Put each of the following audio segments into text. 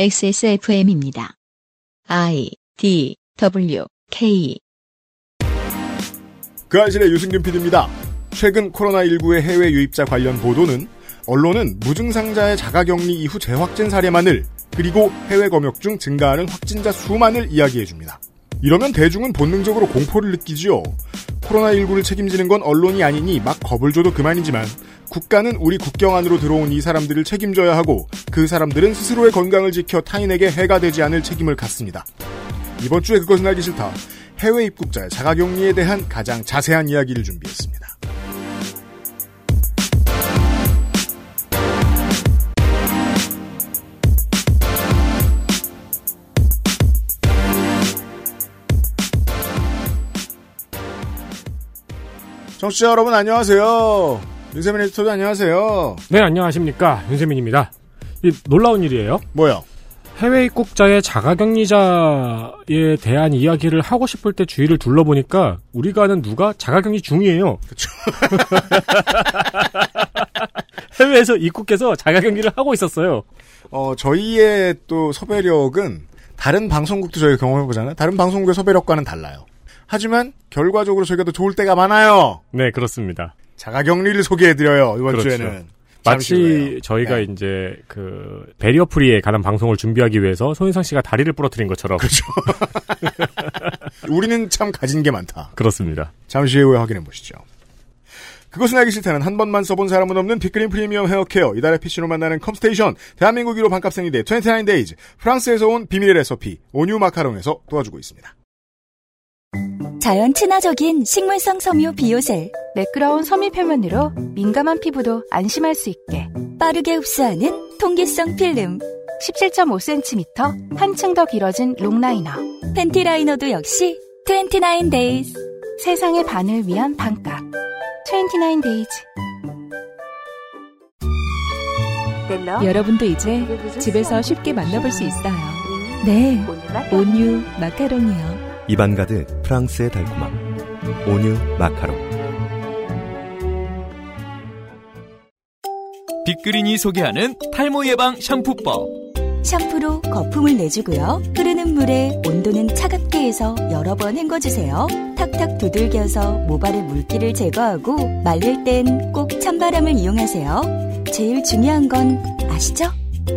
XSFM입니다. I D W K 그 아실의 유승균 PD입니다. 최근 코로나19의 해외 유입자 관련 보도는 언론은 무증상자의 자가격리 이후 재확진 사례만을 그리고 해외 검역 중 증가하는 확진자 수만을 이야기해줍니다. 이러면 대중은 본능적으로 공포를 느끼지요. 코로나19를 책임지는 건 언론이 아니니 막 겁을 줘도 그만이지만 국가는 우리 국경 안으로 들어온 이 사람들을 책임져야 하고 그 사람들은 스스로의 건강을 지켜 타인에게 해가 되지 않을 책임을 갖습니다. 이번 주에 그것은 알기 싫다. 해외 입국자의 자가격리에 대한 가장 자세한 이야기를 준비했습니다. 청취자 여러분 안녕하세요. 윤세민 에디터도 안녕하세요. 네, 안녕하십니까. 윤세민입니다. 이 놀라운 일이에요. 뭐요? 해외 입국자의 자가격리자에 대한 이야기를 하고 싶을 때 주위를 둘러보니까 우리가 아는 누가 자가격리 중이에요. 그쵸. 해외에서 입국해서 자가격리를 하고 있었어요. 어, 저희의 또 섭외력은 다른 방송국도 저희가 경험해보잖아요. 다른 방송국의 섭외력과는 달라요. 하지만 결과적으로 저희가 더 좋을 때가 많아요. 네, 그렇습니다. 자가격리를 소개해드려요. 이번 그렇죠. 주에는. 마치. 저희가 네. 이제 그 barrier free에 관한 방송을 준비하기 위해서 손인상 씨가 다리를 부러뜨린 것처럼 그렇죠. 우리는 참 가진 게 많다. 그렇습니다. 잠시 후에 확인해 보시죠. 그것은 알기 싫다는 한 번만 써본 사람은 없는 빅그린 프리미엄 헤어케어 이달의 PC로 만나는 컴스테이션 대한민국 1호 반값 생리대 29Days 프랑스에서 온 비밀의 레시피 오뉴 마카롱에서 도와주고 있습니다. 자연 친화적인 식물성 섬유 비오셀 매끄러운 섬유 표면으로 민감한 피부도 안심할 수 있게 빠르게 흡수하는 통기성 필름 17.5cm 한층 더 길어진 long liner 팬티 라이너도 역시 29days 세상의 반을 위한 반값 29days 여러분도 이제 집에서 쉽게 만나볼 수 있어요. 네 온유 마카롱이요. 가득 프랑스의 달콤함. 오뉴 마카롱. 빅그린이 소개하는 탈모 예방 샴푸법. 샴푸로 거품을 내주고요 흐르는 물에 온도는 차갑게 해서 여러 번 헹궈주세요 탁탁 두들겨서 모발의 물기를 제거하고 말릴 땐 꼭 찬바람을 이용하세요 제일 중요한 건 아시죠?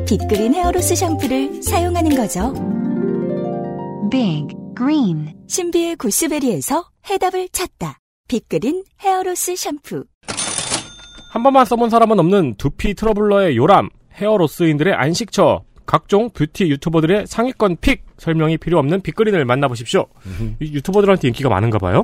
빅그린 hair loss 샴푸를 사용하는 거죠 Big Green 신비의 구스베리에서 해답을 찾다 빅그린 hair loss 샴푸 한 번만 써본 사람은 없는 두피 troubler의 요람, hair loss인들의 안식처, 각종 뷰티 유튜버들의 상위권 pick 설명이 필요 없는 빅그린을 만나보십시오. 이 유튜버들한테 인기가 많은가 봐요.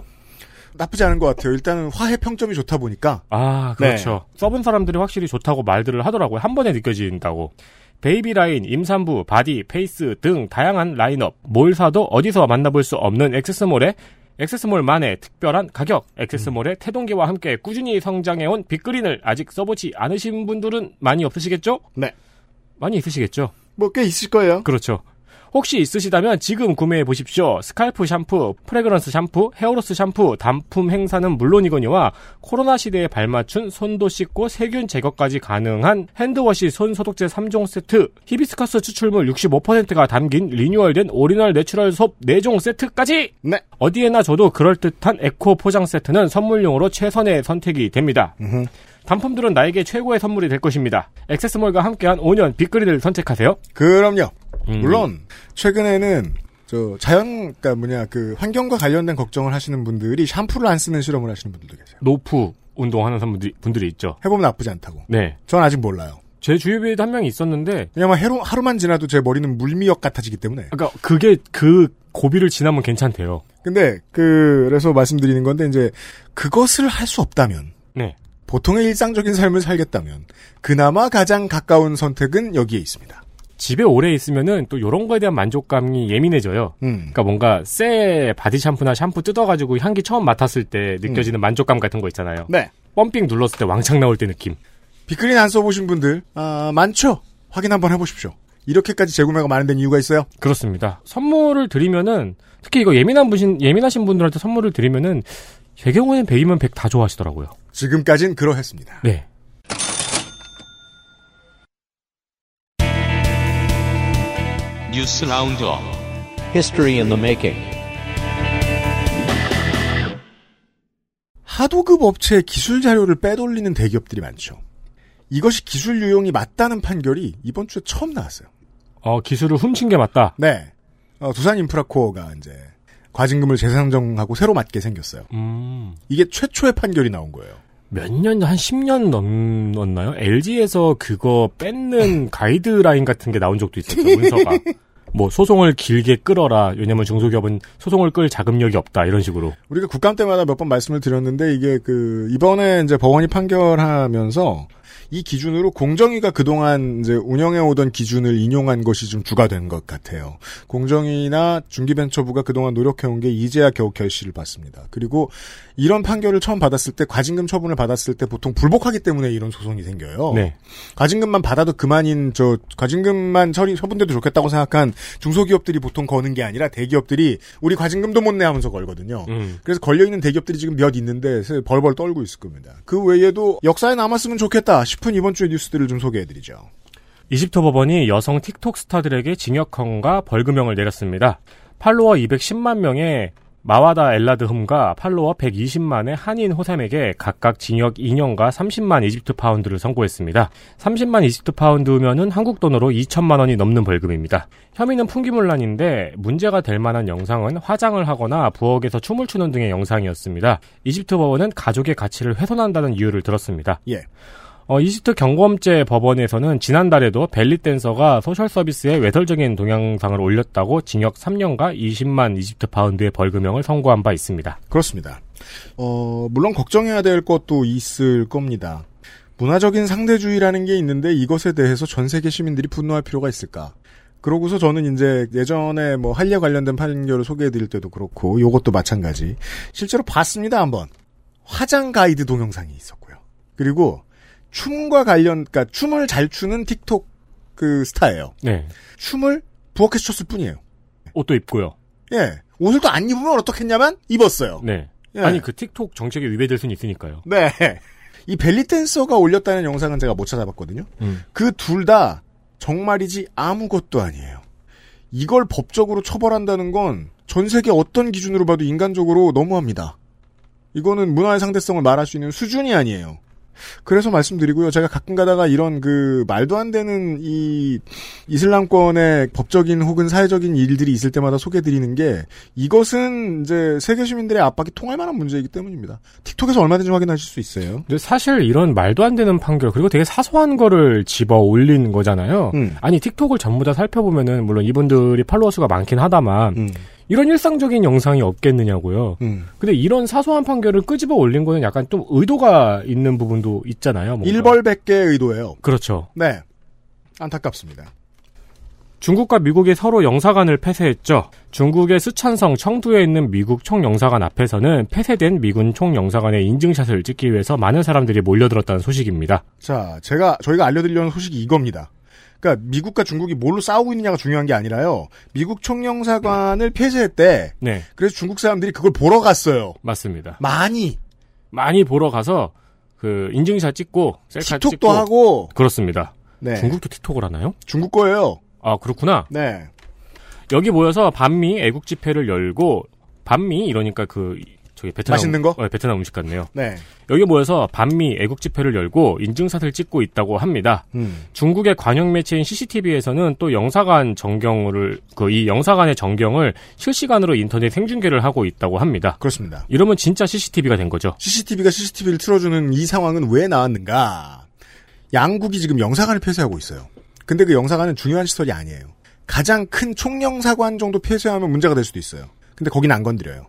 나쁘지 않은 것 같아요. 일단은 화해 평점이 좋다 보니까 아, 그렇죠. 써본 사람들이 확실히 좋다고 말들을 하더라고요. 한 번에 느껴진다고. 베이비 라인, 임산부, 바디, 페이스 등 다양한 라인업. 뭘 사도 어디서 만나볼 수 없는 엑세스몰의 엑세스몰만의 특별한 가격. 엑세스몰의 태동기와 함께 꾸준히 성장해온 빅그린을 아직 써보지 않으신 분들은 많이 없으시겠죠? 네. 많이 있으시겠죠? 뭐 꽤 있을 거예요. 그렇죠. 혹시 있으시다면 지금 구매해 보십시오. scalp 샴푸, fragrance 샴푸, hair loss 샴푸, 단품 행사는 물론이거니와 코로나 시대에 발맞춘 손도 씻고 세균 제거까지 가능한 hand wash 손 소독제 3종 세트, 히비스커스 추출물 65%가 담긴 리뉴얼된 오리지널 natural soap 4종 세트까지! 네. 어디에나 줘도 그럴듯한 에코 포장 세트는 선물용으로 최선의 선택이 됩니다. 음흠. 단품들은 나에게 최고의 선물이 될 것입니다. 액세스몰과 함께한 5년 빅그린을 선택하세요. 그럼요. 음. 물론 최근에는 저 자연 그러니까 뭐냐 그 환경과 관련된 걱정을 하시는 분들이 샴푸를 안 쓰는 실험을 하시는 분들도 계세요. 노프 운동하는 분들이, 분들이 있죠. 해보면 나쁘지 않다고. 네. 전 아직 몰라요. 제 주위에도 한 명이 있었는데, 왜냐면 하루, 하루만 지나도 제 머리는 물미역 같아지기 때문에. 그러니까 그게 그 고비를 지나면 괜찮대요. 근데 그래서 말씀드리는 건데 이제 그것을 할 수 없다면 네. 보통의 일상적인 삶을 살겠다면 그나마 가장 가까운 선택은 여기에 있습니다. 집에 오래 있으면은 또 요런 거에 대한 만족감이 예민해져요. 음. 그러니까 뭔가 새 바디 샴푸나 샴푸 뜯어가지고 향기 처음 맡았을 때 느껴지는 만족감 같은 거 있잖아요. 네. pumping 눌렀을 때 왕창 나올 때 느낌. 빅그린 안 써보신 분들 아, 많죠. 확인 한번 해보십시오. 이렇게까지 재구매가 많은 데는 이유가 있어요. 그렇습니다. 선물을 드리면은 특히 이거 예민한 분신 예민하신 분들한테 선물을 드리면은 제 경우에는 100이면 100 다 좋아하시더라고요. 지금까진 그러했습니다. News Roundup. History in the making. 하도급 업체의 기술 자료를 빼돌리는 대기업들이 많죠. 이것이 기술 유용이 맞다는 판결이 이번 주에 처음 나왔어요. 어, 기술을 훔친 게 맞다. 네. 어, 두산 인프라코어가 이제 과징금을 재상정하고 새로 맞게 생겼어요. 음. 이게 최초의 판결이 나온 거예요. 몇 년, 한 10년 넘었나요? LG에서 그거 뺏는 가이드라인 같은 게 나온 적도 있었죠, 문서가. 뭐, 소송을 길게 끌어라. 왜냐면 중소기업은 소송을 끌 자금력이 없다. 이런 식으로. 우리가 국감 때마다 몇 번 말씀을 드렸는데 이게 그 이번에 이제 법원이 판결하면서 이 기준으로 공정위가 그동안 이제 운영해 오던 기준을 인용한 것이 좀 주가 된 것 같아요. 공정위나 중기벤처부가 그동안 노력해온 게 이제야 겨우 결실을 받습니다. 그리고 이런 판결을 처음 받았을 때 과징금 처분을 받았을 때 보통 불복하기 때문에 이런 소송이 생겨요. 네. 과징금만 받아도 그만인 저 과징금만 처리 처분돼도 좋겠다고 생각한 중소기업들이 보통 거는 게 아니라 대기업들이 우리 과징금도 못 내 하면서 걸거든요. 음. 그래서 걸려 있는 대기업들이 지금 몇 있는데 벌벌 떨고 있을 겁니다. 그 외에도 역사에 남았으면 좋겠다 싶은 이번 주의 뉴스들을 좀 소개해드리죠. 이집트 법원이 여성 틱톡 스타들에게 징역형과 벌금형을 내렸습니다. 팔로워 210만 명의 마와다 엘라드 흠과 팔로워 120만의 한인 호삼에게 각각 징역 2년과 30만 이집트 파운드를 선고했습니다. 30만 이집트 파운드면은 한국 돈으로 2천만 원이 넘는 벌금입니다. 혐의는 풍기문란인데 문제가 될 만한 영상은 화장을 하거나 부엌에서 춤을 추는 등의 영상이었습니다. 이집트 법원은 가족의 가치를 훼손한다는 이유를 들었습니다. 예. 어, 이집트 경범죄 법원에서는 지난달에도 벨리 댄서가 소셜 서비스에 외설적인 동영상을 올렸다고 징역 3년과 20만 이집트 파운드의 벌금형을 선고한 바 있습니다. 그렇습니다. 어, 물론 걱정해야 될 것도 있을 겁니다. 문화적인 상대주의라는 게 있는데 이것에 대해서 전 세계 시민들이 분노할 필요가 있을까? 그러고서 저는 이제 예전에 뭐 할례 관련된 판결을 소개해드릴 때도 그렇고 요것도 마찬가지. 실제로 봤습니다 한번. 화장 가이드 동영상이 있었고요. 그리고 춤과 관련, 그러니까 춤을 잘 추는 틱톡 그 스타예요. 네. 춤을 부엌에서 췄을 뿐이에요. 옷도 입고요. 예. 옷을 또 안 입으면 어떻겠냐면 입었어요. 네. 예. 아니 그 틱톡 정책에 위배될 수는 있으니까요. 네. 이 벨리 댄서가 올렸다는 영상은 제가 못 찾아봤거든요. 음. 그둘 다 정말이지 아무것도 아니에요. 이걸 법적으로 처벌한다는 건 전 세계 어떤 기준으로 봐도 인간적으로 너무합니다. 이거는 문화의 상대성을 말할 수 있는 수준이 아니에요. 그래서 말씀드리고요. 제가 가끔 가다가 이런 그 말도 안 되는 이 이슬람권의 법적인 혹은 사회적인 일들이 있을 때마다 소개드리는 게 이것은 이제 세계 시민들의 압박이 통할 만한 문제이기 때문입니다. 틱톡에서 얼마든지 확인하실 수 있어요. 근데 사실 이런 말도 안 되는 판결 그리고 되게 사소한 거를 집어 올린 거잖아요. 음. 아니 틱톡을 전부 다 살펴보면은 물론 이분들이 팔로워 수가 많긴 하다만 음. 이런 일상적인 영상이 없겠느냐고요. 음. 근데 이런 사소한 판결을 끄집어 올린 거는 약간 좀 의도가 있는 부분도 있잖아요. 뭔가. 일벌백계의 의도예요. 그렇죠. 네. 안타깝습니다. 중국과 미국이 서로 영사관을 폐쇄했죠. 중국의 스촨성 청두에 있는 미국 총영사관 앞에서는 폐쇄된 미군 총영사관의 인증샷을 찍기 위해서 많은 사람들이 몰려들었다는 소식입니다. 자, 제가 저희가 알려드리려는 소식이 이겁니다. 그러니까 미국과 중국이 뭘로 싸우고 있느냐가 중요한 게 아니라요. 미국 총영사관을 폐쇄했대. 네, 그래서 중국 사람들이 그걸 보러 갔어요. 맞습니다. 많이 많이 보러 가서 그 인증샷 찍고 셀카 틱톡도 찍고 하고. 그렇습니다. 네. 중국도 틱톡을 하나요? 중국 거예요. 아 그렇구나. 네. 여기 모여서 반미 애국 집회를 열고 반미 이러니까 그 저기 베트남 맛있는 거? 어, 베트남 음식 같네요. 네. 여기 모여서 반미 애국 집회를 열고 인증샷을 찍고 있다고 합니다. 음. 중국의 관영 매체인 CCTV에서는 또 영사관 정경을 그 이 영사관의 정경을 실시간으로 인터넷 생중계를 하고 있다고 합니다. 그렇습니다. 이러면 진짜 CCTV가 된 거죠. CCTV가 CCTV를 틀어주는 이 상황은 왜 나왔는가? 양국이 지금 영사관을 폐쇄하고 있어요. 근데 그 영사관은 중요한 시설이 아니에요. 가장 큰 총영사관 정도 폐쇄하면 문제가 될 수도 있어요. 근데 거긴 안 건드려요.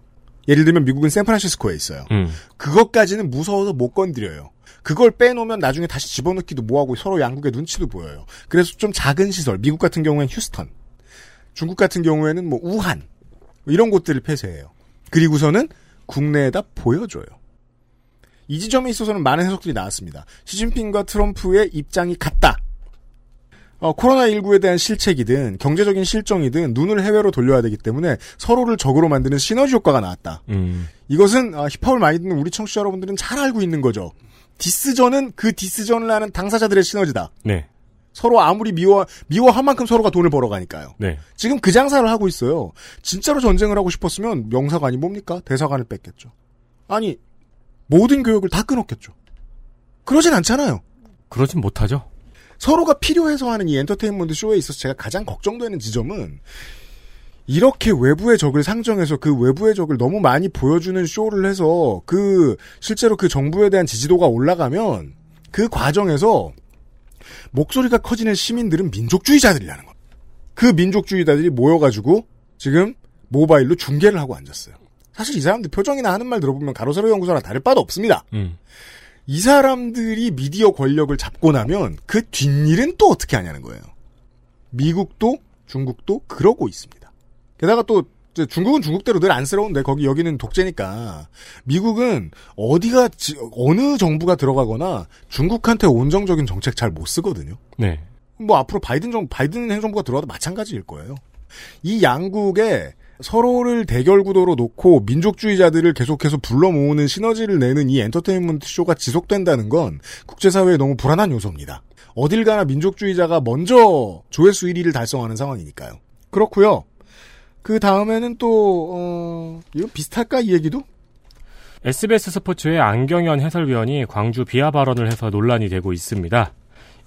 예를 들면 미국은 샌프란시스코에 있어요. 음. 그것까지는 무서워서 못 건드려요. 그걸 빼놓으면 나중에 다시 집어넣기도 뭐하고 서로 양국의 눈치도 보여요. 그래서 좀 작은 시설, 미국 같은 경우엔 휴스턴, 중국 같은 경우에는 뭐 우한 이런 곳들을 폐쇄해요. 그리고서는 국내에다 보여줘요. 이 지점에 있어서는 많은 해석들이 나왔습니다. 시진핑과 트럼프의 입장이 같다. 어, 코로나19에 대한 실책이든 경제적인 실정이든 눈을 해외로 돌려야 되기 때문에 서로를 적으로 만드는 시너지 효과가 나왔다. 음. 이것은 어, 힙합을 많이 듣는 우리 청취자 여러분들은 잘 알고 있는 거죠. 디스전은 그 디스전을 하는 당사자들의 시너지다. 네. 서로 아무리 미워 미워한 만큼 서로가 돈을 벌어가니까요. 네. 지금 그 장사를 하고 있어요. 진짜로 전쟁을 하고 싶었으면 명사관이 뭡니까? 대사관을 뺐겠죠. 아니 모든 교육을 다 끊었겠죠. 그러진 않잖아요. 그러진 못하죠. 서로가 필요해서 하는 이 엔터테인먼트 쇼에 있어서 제가 가장 걱정되는 지점은 이렇게 외부의 적을 상정해서 그 외부의 적을 너무 많이 보여주는 쇼를 해서 그 실제로 그 정부에 대한 지지도가 올라가면 그 과정에서 목소리가 커지는 시민들은 민족주의자들이라는 것. 그 민족주의자들이 모여가지고 지금 모바일로 중계를 하고 앉았어요. 사실 이 사람들 표정이나 하는 말 들어보면 가로세로 연구소나 다를 바도 없습니다. 음. 이 사람들이 미디어 권력을 잡고 나면 그 뒷일은 또 어떻게 하냐는 거예요. 미국도 중국도 그러고 있습니다. 게다가 또 중국은 중국대로 늘 안쓰러운데 거기 여기는 독재니까 미국은 어디가 지, 어느 정부가 들어가거나 중국한테 온정적인 정책 잘 못 쓰거든요. 네. 뭐 앞으로 바이든 정 바이든 행정부가 들어와도 마찬가지일 거예요. 이 양국에 서로를 대결 구도로 놓고 민족주의자들을 계속해서 불러 모으는 시너지를 내는 이 엔터테인먼트 쇼가 지속된다는 건 국제사회에 너무 불안한 요소입니다. 어딜 가나 민족주의자가 먼저 조회수 1위를 달성하는 상황이니까요. 그렇고요. 그 다음에는 또, 어, 이거 비슷할까, 이 얘기도? SBS 스포츠의 안경현 해설위원이 광주 비하 발언을 해서 논란이 되고 있습니다.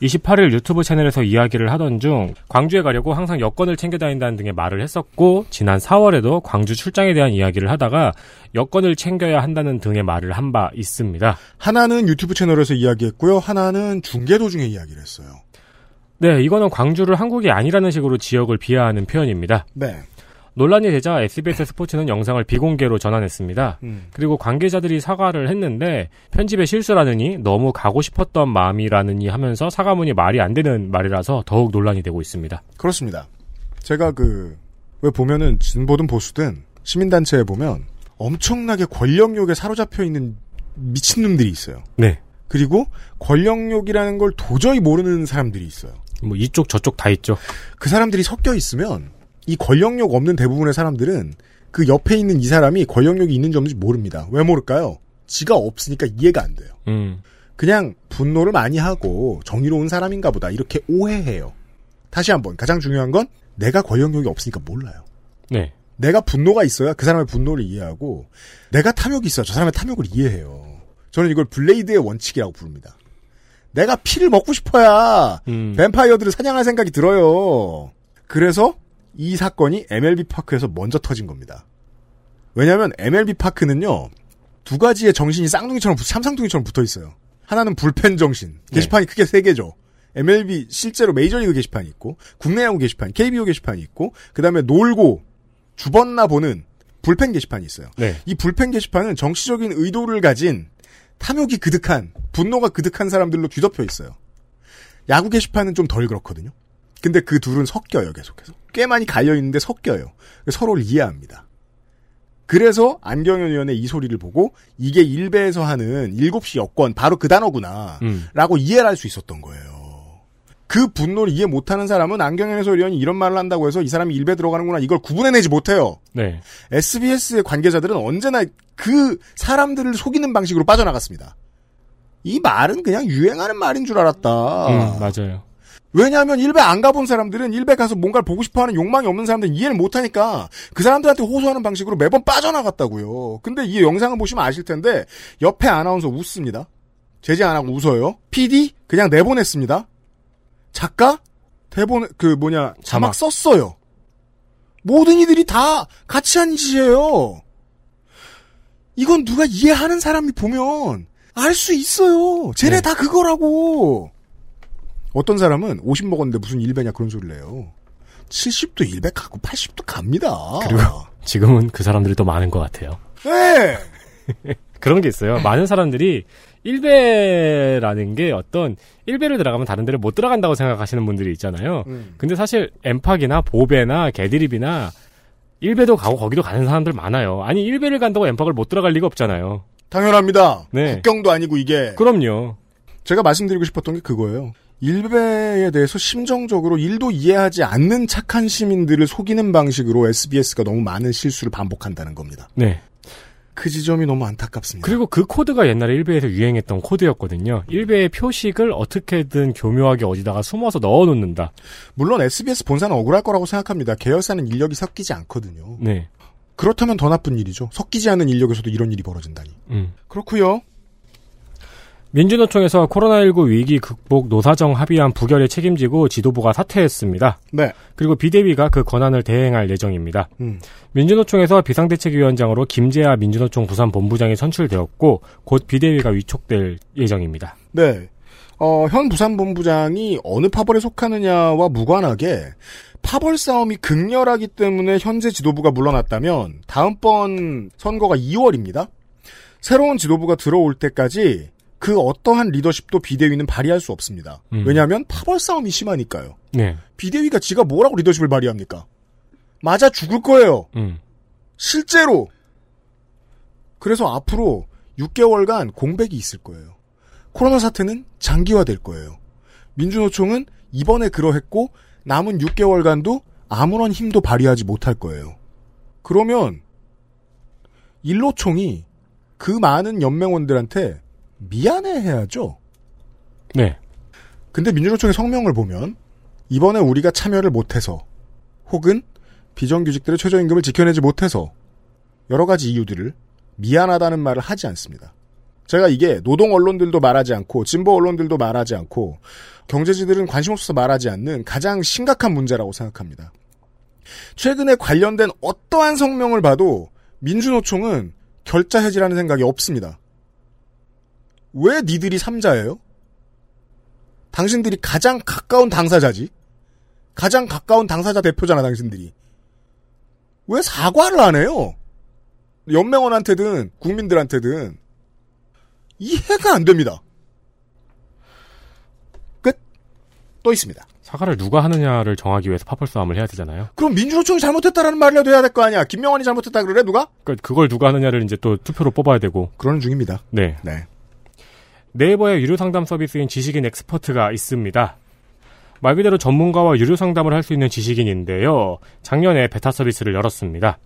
28일 유튜브 채널에서 이야기를 하던 중 광주에 가려고 항상 여권을 챙겨 다닌다는 등의 말을 했었고 지난 4월에도 광주 출장에 대한 이야기를 하다가 여권을 챙겨야 한다는 등의 말을 한 바 있습니다. 하나는 유튜브 채널에서 이야기했고요. 하나는 중계 도중에 이야기를 했어요. 네, 이거는 광주를 한국이 아니라는 식으로 지역을 비하하는 표현입니다. 네. 논란이 되자 SBS 스포츠는 영상을 비공개로 전환했습니다. 음. 그리고 관계자들이 사과를 했는데 편집에 실수라느니 너무 가고 싶었던 마음이라느니 하면서 사과문이 말이 안 되는 말이라서 더욱 논란이 되고 있습니다. 그렇습니다. 제가 그 왜 보면은 진보든 보수든 시민단체에 보면 엄청나게 권력욕에 사로잡혀 있는 미친놈들이 있어요. 네. 그리고 권력욕이라는 걸 도저히 모르는 사람들이 있어요. 뭐 이쪽 저쪽 다 있죠. 그 사람들이 섞여 있으면 이 권력욕 없는 대부분의 사람들은 그 옆에 있는 이 사람이 권력욕이 있는지 없는지 모릅니다. 왜 모를까요? 지가 없으니까 이해가 안 돼요. 음. 그냥 분노를 많이 하고 정의로운 사람인가 보다 이렇게 오해해요. 다시 한번 가장 중요한 건 내가 권력욕이 없으니까 몰라요. 네. 내가 분노가 있어야 그 사람의 분노를 이해하고 내가 탐욕이 있어야 저 사람의 탐욕을 이해해요. 저는 이걸 블레이드의 원칙이라고 부릅니다. 내가 피를 먹고 싶어야 음. 뱀파이어들을 사냥할 생각이 들어요. 그래서 이 사건이 MLB 파크에서 먼저 터진 겁니다. 왜냐하면 MLB 파크는요 두 가지의 정신이 쌍둥이처럼 참쌍둥이처럼 붙어 있어요. 하나는 불펜 정신 게시판이 크게 세 개죠. MLB 실제로 메이저리그 게시판이 있고 국내 야구 게시판, KBO 게시판이 있고 그 다음에 놀고 주번나 보는 불펜 게시판이 있어요. 네. 이 불펜 게시판은 정치적인 의도를 가진 탐욕이 그득한 분노가 그득한 사람들로 뒤덮여 있어요. 야구 게시판은 좀 덜 그렇거든요. 근데 그 둘은 섞여요 계속해서 꽤 많이 갈려 있는데 섞여요. 서로를 이해합니다. 그래서 안경현 의원의 이 소리를 보고 이게 일베에서 하는 7시 여권 바로 그 단어구나 음. 라고 이해를 할 수 있었던 거예요. 그 분노를 이해 못하는 사람은 안경현 해설위원이 이런 말을 한다고 해서 이 사람이 일베 들어가는구나 이걸 구분해내지 못해요. 네. SBS의 관계자들은 언제나 그 사람들을 속이는 방식으로 빠져나갔습니다. 이 말은 그냥 유행하는 말인 줄 알았다. 음, 맞아요. 왜냐하면 일베 안 가본 사람들은 일베 가서 뭔가를 보고 싶어하는 욕망이 없는 사람들은 이해를 못하니까 그 사람들한테 호소하는 방식으로 매번 빠져나갔다고요. 근데 이 영상을 보시면 아실 텐데 옆에 아나운서 웃습니다. 제재 안 하고 웃어요. PD 그냥 내보냈습니다. 작가 대본 그 뭐냐 자막, 자막. 썼어요. 모든 이들이 다 같이 한 짓이에요. 이건 누가 이해하는 사람이 보면 알 수 있어요. 쟤네 네. 다 그거라고. 어떤 사람은 50 먹었는데 무슨 일배냐 그런 소리를 해요. 70도 일배 가고 80도 갑니다. 그리고 지금은 그 사람들이 더 많은 것 같아요. 네. 그런 게 있어요. 많은 사람들이 1배라는 게 어떤 1배를 들어가면 다른 데를 못 들어간다고 생각하시는 분들이 있잖아요. 음. 근데 사실 엠팍이나 보배나 개드립이나 1배도 가고 거기도 가는 사람들 많아요. 아니 1배를 간다고 엠팍을 못 들어갈 리가 없잖아요. 당연합니다. 네. 국경도 아니고 이게. 그럼요. 제가 말씀드리고 싶었던 게 그거예요. 일베에 대해서 심정적으로 일도 이해하지 않는 착한 시민들을 속이는 방식으로 SBS가 너무 많은 실수를 반복한다는 겁니다. 네. 그 지점이 너무 안타깝습니다. 그리고 그 코드가 옛날에 일베에서 유행했던 코드였거든요. 일베의 표식을 어떻게든 교묘하게 어디다가 숨어서 넣어 놓는다. 물론 SBS 본사는 억울할 거라고 생각합니다. 계열사는 인력이 섞이지 않거든요. 네. 그렇다면 더 나쁜 일이죠. 섞이지 않은 인력에서도 이런 일이 벌어진다니. 음. 그렇고요. 민주노총에서 코로나19 위기 극복 노사정 합의안 부결에 책임지고 지도부가 사퇴했습니다. 네. 그리고 비대위가 그 권한을 대행할 예정입니다. 음. 민주노총에서 비상대책위원장으로 김재하 민주노총 부산본부장이 선출되었고 곧 비대위가 위촉될 예정입니다. 네. 어, 현 부산본부장이 어느 파벌에 속하느냐와 무관하게 파벌 싸움이 극렬하기 때문에 현재 지도부가 물러났다면 다음번 선거가 2월입니다. 새로운 지도부가 들어올 때까지 그 어떠한 리더십도 비대위는 발휘할 수 없습니다. 음. 왜냐하면 파벌 싸움이 심하니까요. 네. 비대위가 지가 뭐라고 리더십을 발휘합니까? 맞아 죽을 거예요. 음. 실제로. 그래서 앞으로 6개월간 공백이 있을 거예요. 코로나 사태는 장기화될 거예요. 민주노총은 이번에 그러했고 남은 6개월간도 아무런 힘도 발휘하지 못할 거예요. 그러면 일로총이 그 많은 연맹원들한테 미안해해야죠. 네. 근데 민주노총의 성명을 보면 이번에 우리가 참여를 못해서 혹은 비정규직들의 최저임금을 지켜내지 못해서 여러 가지 이유들을 미안하다는 말을 하지 않습니다. 제가 이게 노동 언론들도 말하지 않고 진보 언론들도 말하지 않고 경제지들은 관심 없어서 말하지 않는 가장 심각한 문제라고 생각합니다. 최근에 관련된 어떠한 성명을 봐도 민주노총은 결자 해지라는 생각이 없습니다. 왜 니들이 삼자예요? 당신들이 가장 가까운 당사자지. 가장 가까운 당사자 대표잖아, 당신들이. 왜 사과를 안 해요? 연맹원한테든 국민들한테든 이해가 안 됩니다. 끝. 또 있습니다. 사과를 누가 하느냐를 정하기 위해서 파벌 싸움을 해야 되잖아요. 그럼 민주노총이 잘못했다라는 말이라도 해야 될 거 아니야. 김명환이 잘못했다 그래 누가? 그러니까 그걸 누가 하느냐를 이제 또 투표로 뽑아야 되고. 그러는 중입니다. 네. 네. 네이버의 유료 상담 서비스인 지식인 엑스퍼트가 있습니다. 말 그대로 전문가와 유료 상담을 할 수 있는 지식인인데요. 작년에 베타 서비스를 열었습니다.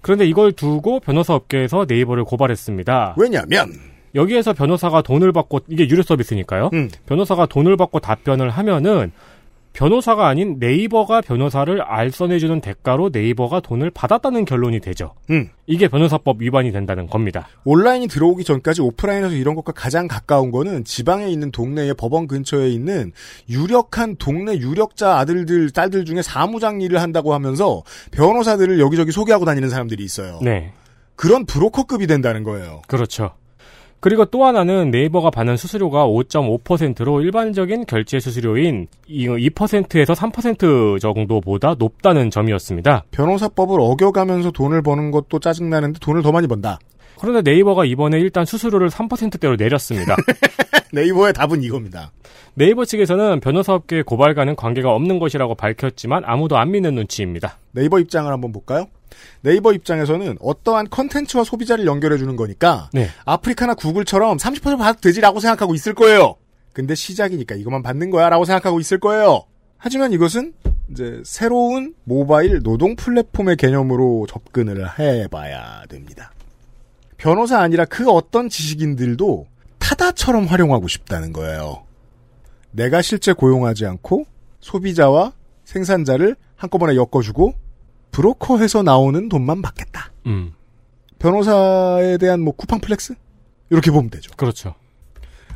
그런데 이걸 두고 변호사 업계에서 네이버를 고발했습니다. 왜냐면 여기에서 변호사가 돈을 받고 이게 유료 서비스니까요. 음. 변호사가 돈을 받고 답변을 하면은 변호사가 아닌 네이버가 변호사를 알선해주는 대가로 네이버가 돈을 받았다는 결론이 되죠. 음. 이게 변호사법 위반이 된다는 겁니다. 온라인이 들어오기 전까지 오프라인에서 이런 것과 가장 가까운 거는 지방에 있는 동네의 법원 근처에 있는 유력한 동네 유력자 아들들 딸들 중에 사무장 일을 한다고 하면서 변호사들을 여기저기 소개하고 다니는 사람들이 있어요. 네. 그런 브로커급이 된다는 거예요. 그렇죠. 그리고 또 하나는 네이버가 받는 수수료가 5.5%로 일반적인 결제 수수료인 2%에서 3% 정도보다 높다는 점이었습니다. 변호사법을 어겨가면서 돈을 버는 것도 짜증나는데 돈을 더 많이 번다. 그런데 네이버가 이번에 일단 수수료를 3%대로 내렸습니다. 네이버의 답은 이겁니다. 네이버 측에서는 변호사업계의 고발과는 관계가 없는 것이라고 밝혔지만 아무도 안 믿는 눈치입니다. 네이버 입장을 한번 볼까요? 네이버 입장에서는 어떠한 컨텐츠와 소비자를 연결해주는 거니까 네. 아프리카나 구글처럼 30% 받아도 되지라고 생각하고 있을 거예요. 근데 시작이니까 이것만 받는 거야 라고 생각하고 있을 거예요. 하지만 이것은 이제 새로운 모바일 노동 플랫폼의 개념으로 접근을 해봐야 됩니다. 변호사 아니라 그 어떤 지식인들도 타다처럼 활용하고 싶다는 거예요. 내가 실제 고용하지 않고 소비자와 생산자를 한꺼번에 엮어주고 브로커해서 나오는 돈만 받겠다. 음. 변호사에 대한 뭐 쿠팡 플렉스? 이렇게 보면 되죠. 그렇죠.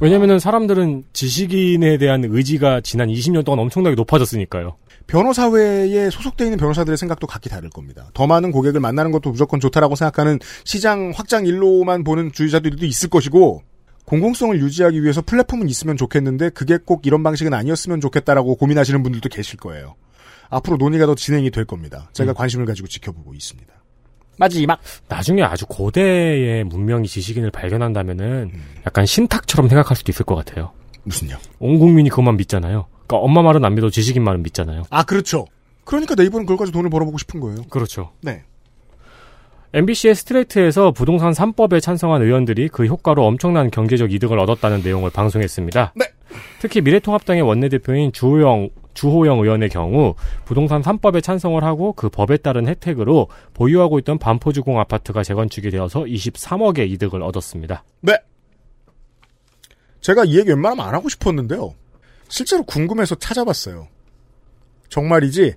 왜냐면은 사람들은 지식인에 대한 의지가 지난 20년 동안 엄청나게 높아졌으니까요. 변호사회에 소속돼 있는 변호사들의 생각도 각기 다를 겁니다. 더 많은 고객을 만나는 것도 무조건 좋다라고 생각하는 시장 확장 일로만 보는 주의자들도 있을 것이고 공공성을 유지하기 위해서 플랫폼은 있으면 좋겠는데 그게 꼭 이런 방식은 아니었으면 좋겠다라고 고민하시는 분들도 계실 거예요. 앞으로 논의가 더 진행이 될 겁니다. 제가 음. 관심을 가지고 지켜보고 있습니다. 마지막 나중에 아주 고대의 문명이 지식인을 발견한다면은 음. 약간 신탁처럼 생각할 수도 있을 것 같아요. 무슨요? 온 국민이 그것만 믿잖아요. 그러니까 엄마 말은 안 믿어 지식인 말은 믿잖아요. 아 그렇죠. 그러니까 네이버는 그걸 가지고 돈을 벌어보고 싶은 거예요. 그렇죠. 네. MBC의 스트레이트에서 부동산 3법에 찬성한 의원들이 그 효과로 엄청난 경제적 이득을 얻었다는 내용을 방송했습니다. 네. 특히 미래통합당의 원내대표인 주호영 주호영 의원의 경우 부동산 3법에 찬성을 하고 그 법에 따른 혜택으로 보유하고 있던 반포주공 아파트가 재건축이 되어서 23억의 이득을 얻었습니다. 네. 제가 이 얘기 웬만하면 안 하고 싶었는데요. 실제로 궁금해서 찾아봤어요. 정말이지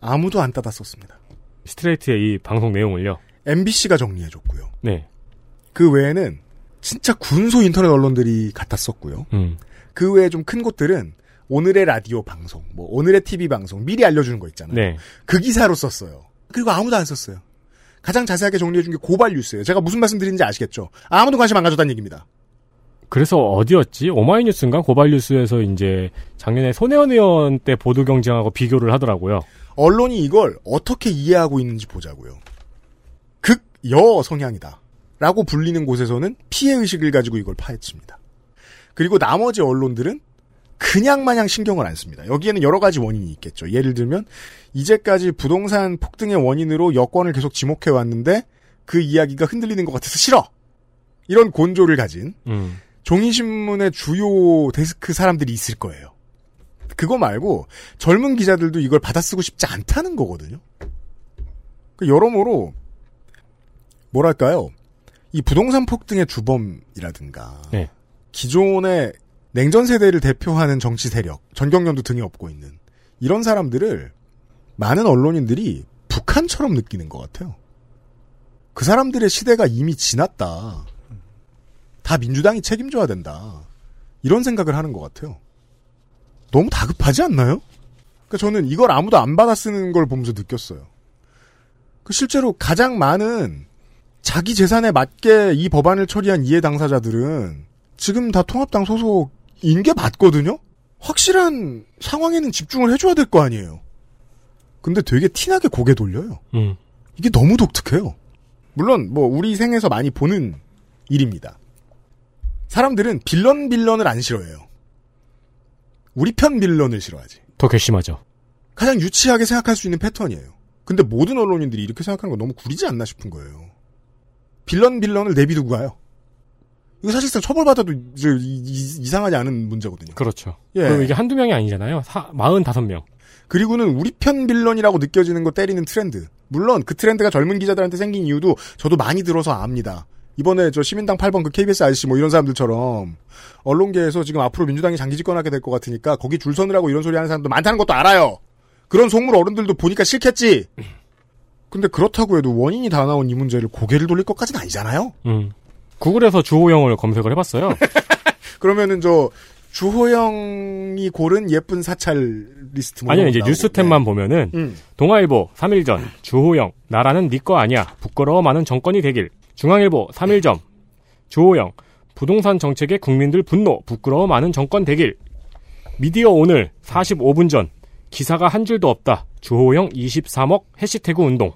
아무도 안 따랐었습니다. 스트레이트의 이 방송 내용을요. MBC가 정리해줬고요. 네. 그 외에는 진짜 군소 인터넷 언론들이 같았었고요. 음. 그 외에 좀 큰 곳들은 오늘의 라디오 방송, 뭐 오늘의 TV 방송 미리 알려주는 거 있잖아요. 네. 그 기사로 썼어요. 그리고 아무도 안 썼어요. 가장 자세하게 정리해준 게 고발 뉴스예요. 제가 무슨 말씀 드리는지 아시겠죠? 아무도 관심 안 가졌다는 얘기입니다. 그래서 어디였지? 오마이뉴스인가 고발 뉴스에서 이제 작년에 손혜원 의원 때 보도 경쟁하고 비교를 하더라고요. 언론이 이걸 어떻게 이해하고 있는지 보자고요. 극여 성향이다. 라고 불리는 곳에서는 피해 의식을 가지고 이걸 파헤칩니다. 그리고 나머지 언론들은 그냥 마냥 신경을 안 씁니다. 여기에는 여러 가지 원인이 있겠죠. 예를 들면 이제까지 부동산 폭등의 원인으로 여권을 계속 지목해 왔는데 그 이야기가 흔들리는 것 같아서 싫어. 이런 곤조를 가진 음. 종이신문의 주요 데스크 사람들이 있을 거예요. 그거 말고 젊은 기자들도 이걸 받아쓰고 싶지 않다는 거거든요. 그 여러모로 뭐랄까요? 이 부동산 폭등의 주범이라든가 네. 기존의 냉전 세대를 대표하는 정치 세력, 전경련도 등이 없고 있는 이런 사람들을 많은 언론인들이 북한처럼 느끼는 것 같아요. 그 사람들의 시대가 이미 지났다. 다 민주당이 책임져야 된다. 이런 생각을 하는 것 같아요. 너무 다급하지 않나요? 그러니까 저는 이걸 아무도 안 받아 쓰는 걸 보면서 느꼈어요. 그 실제로 가장 많은 자기 재산에 맞게 이 법안을 처리한 이해 당사자들은 지금 다 통합당 소속 인게 맞거든요? 확실한 상황에는 집중을 해줘야 될 거 아니에요. 근데 되게 티나게 고개 돌려요. 음. 이게 너무 독특해요. 물론 뭐 우리 생에서 많이 보는 일입니다. 사람들은 빌런 빌런을 안 싫어해요. 우리 편 빌런을 싫어하지. 더 괘씸하죠. 가장 유치하게 생각할 수 있는 패턴이에요. 근데 모든 언론인들이 이렇게 생각하는 건 너무 구리지 않나 싶은 거예요. 빌런 빌런을 내비두고 가요. 이거 사실상 처벌받아도 이제 이- 이- 이상하지 않은 문제거든요. 그렇죠. 예. 그리고 이게 한두 명이 아니잖아요. 사, 45명. 그리고는 우리 편 빌런이라고 느껴지는 거 때리는 트렌드. 물론 그 트렌드가 젊은 기자들한테 생긴 이유도 저도 많이 들어서 압니다. 이번에 저 시민당 8번 그 KBS 아저씨 뭐 이런 사람들처럼 언론계에서 지금 앞으로 민주당이 장기 집권하게 될 것 같으니까 거기 줄 서느라고 이런 소리 하는 사람도 많다는 것도 알아요. 그런 속물 어른들도 보니까 싫겠지. 근데 그렇다고 해도 원인이 다 나온 이 문제를 고개를 돌릴 것까지는 아니잖아요. 음. 구글에서 주호영을 검색을 해봤어요. 그러면은 저 주호영이 고른 예쁜 사찰 리스트 뭐 아니요, 이제 나오고. 뉴스템만 보면은, 음. 동아일보 3일 전, 주호영, 나라는 네 거 아니야. 부끄러워 많은 정권이 되길. 중앙일보 3일 전, 주호영, 부동산 정책에 국민들 분노, 부끄러워 많은 정권 되길. 미디어 오늘 45분 전, 기사가 한 줄도 없다. 주호영 23억 해시태그 운동.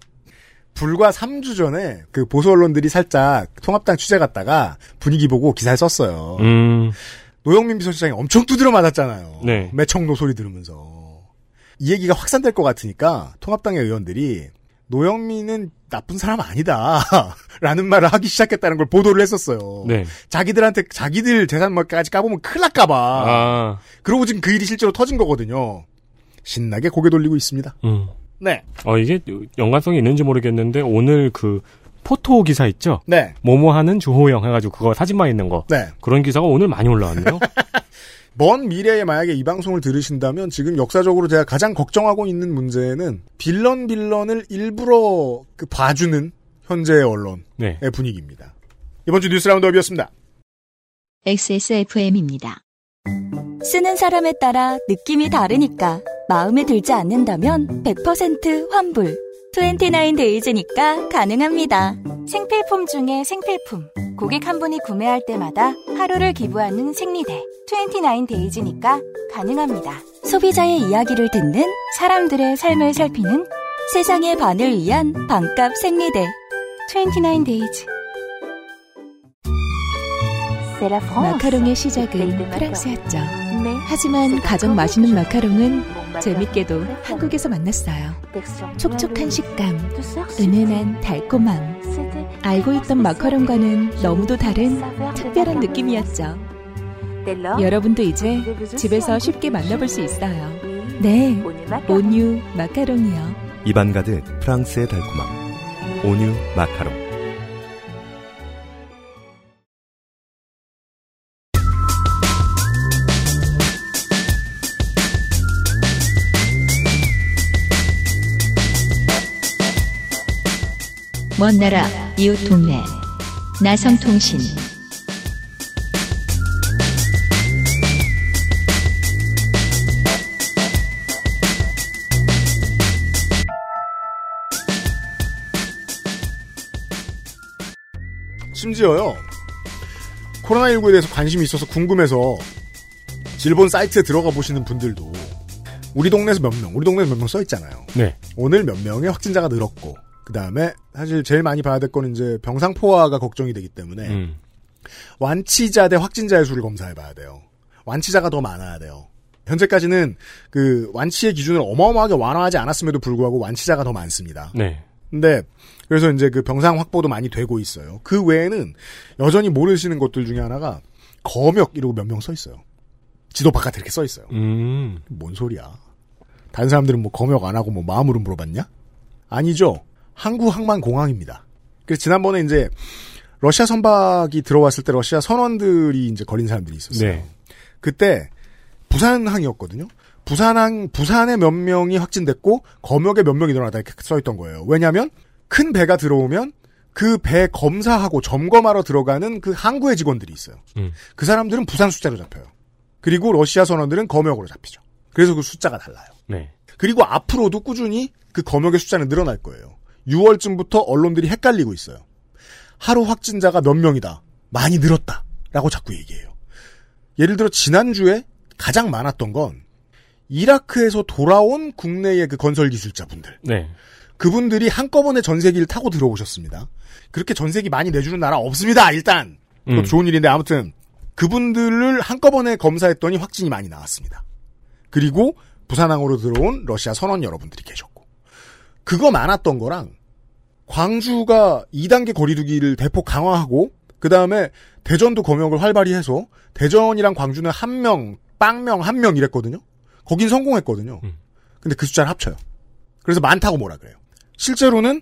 불과 3주 전에 그 보수 언론들이 살짝 통합당 취재 갔다가 분위기 보고 기사를 썼어요. 음, 노영민 비서실장이 엄청 두드려 맞았잖아요. 네. 매청노 소리 들으면서. 이 얘기가 확산될 것 같으니까 통합당의 의원들이 노영민은 나쁜 사람 아니다. 라는 말을 하기 시작했다는 걸 보도를 했었어요. 네. 자기들한테 자기들 재산까지 까보면 큰일 날까봐. 아, 그러고 지금 그 일이 실제로 터진 거거든요. 신나게 고개 돌리고 있습니다. 음. 네. 어, 이게 연관성이 있는지 모르겠는데, 오늘 그, 포토 기사 있죠? 네. 뭐뭐 하는 주호영 해가지고 그거 사진만 있는 거. 네. 그런 기사가 오늘 많이 올라왔네요. 먼 미래에 만약에 이 방송을 들으신다면 지금 역사적으로 제가 가장 걱정하고 있는 문제는 빌런 빌런을 일부러 그 봐주는 현재의 언론의 네. 분위기입니다. 이번 주 뉴스 라운드업이었습니다. XSFM입니다. 쓰는 사람에 따라 느낌이 다르니까 마음에 들지 않는다면 100% 환불. 29데이즈니까 가능합니다. 생필품 중에 생필품. 고객 한 분이 구매할 때마다 하루를 기부하는 생리대. 29데이즈니까 가능합니다. 소비자의 이야기를 듣는 사람들의 삶을 살피는 세상의 반을 위한 반값 생리대. 29데이즈. 마카롱의 시작은 프랑스였죠. 하지만 가장 맛있는 마카롱은 재밌게도 한국에서 만났어요. 촉촉한 식감, 은은한 달콤함. 알고 있던 마카롱과는 너무도 다른 특별한 느낌이었죠. 여러분도 이제 집에서 쉽게 만나볼 수 있어요. 네, 온유 마카롱이요. 입안 가득 프랑스의 달콤함. 온유 마카롱. 먼 나라 이웃 동네 나성통신 심지어요. 코로나19에 대해서 관심이 있어서 궁금해서 일본 사이트에 들어가 보시는 분들도 우리 동네에서 몇 명, 우리 동네에서 몇 명 써 있잖아요. 네. 오늘 몇 명의 확진자가 늘었고 그 다음에 사실 제일 많이 봐야 될 거는 이제 병상포화가 걱정이 되기 때문에 음. 완치자 대 확진자의 수를 검사해 봐야 돼요. 완치자가 더 많아야 돼요. 현재까지는 그 완치의 기준을 어마어마하게 완화하지 않았음에도 불구하고 완치자가 더 많습니다. 네. 근데 그래서 이제 그 병상 확보도 많이 되고 있어요. 그 외에는 여전히 모르시는 것들 중에 하나가 검역 이러고 몇 명 써 있어요. 지도 바깥에 이렇게 써 있어요. 음. 뭔 소리야? 다른 사람들은 뭐 검역 안 하고 뭐 마음으로 물어봤냐? 아니죠. 항구항만공항입니다. 그래서 지난번에 이제 러시아 선박이 들어왔을 때 러시아 선원들이 이제 걸린 사람들이 있었어요. 네. 그때 부산항이었거든요. 부산항 부산에 몇 명이 확진됐고 검역에 몇 명이 늘어나다 이렇게 써 있던 거예요. 왜냐하면 큰 배가 들어오면 그 배 검사하고 점검하러 들어가는 그 항구의 직원들이 있어요. 음. 그 사람들은 부산 숫자로 잡혀요. 그리고 러시아 선원들은 검역으로 잡히죠. 그래서 그 숫자가 달라요. 네. 그리고 앞으로도 꾸준히 그 검역의 숫자는 늘어날 거예요. 6월쯤부터 언론들이 헷갈리고 있어요. 하루 확진자가 몇 명이다. 많이 늘었다. 라고 자꾸 얘기해요. 예를 들어 지난주에 가장 많았던 건 이라크에서 돌아온 국내의 그 건설 기술자분들. 네. 그분들이 한꺼번에 전세기를 타고 들어오셨습니다. 그렇게 전세기 많이 내주는 나라 없습니다. 일단 음. 좋은 일인데 아무튼 그분들을 한꺼번에 검사했더니 확진이 많이 나왔습니다. 그리고 부산항으로 들어온 러시아 선원 여러분들이 계셨고 그거 많았던 거랑 광주가 2단계 거리두기를 대폭 강화하고 그 다음에 대전도 검역을 활발히 해서 대전이랑 광주는 한 명, 빵명 한 명 이랬거든요. 거긴 성공했거든요. 음. 근데 그 숫자를 합쳐요. 그래서 많다고 뭐라 그래요. 실제로는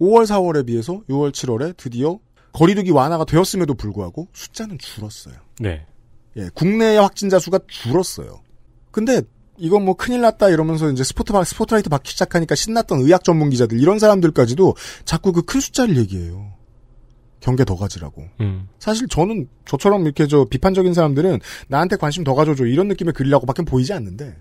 5월, 4월에 비해서 6월, 7월에 드디어 거리두기 완화가 되었음에도 불구하고 숫자는 줄었어요. 네. 예, 국내의 확진자 수가 줄었어요. 근데 이건 뭐 큰일 났다 이러면서 이제 스포트 스포트라이트 받기 시작하니까 신났던 의학 전문 기자들 이런 사람들까지도 자꾸 그 큰 숫자를 얘기해요. 경계 더 가지라고. 음. 사실 저는 저처럼 이렇게 저 비판적인 사람들은 나한테 관심 더 가져줘 이런 느낌의 글이라고밖에 보이지 않는데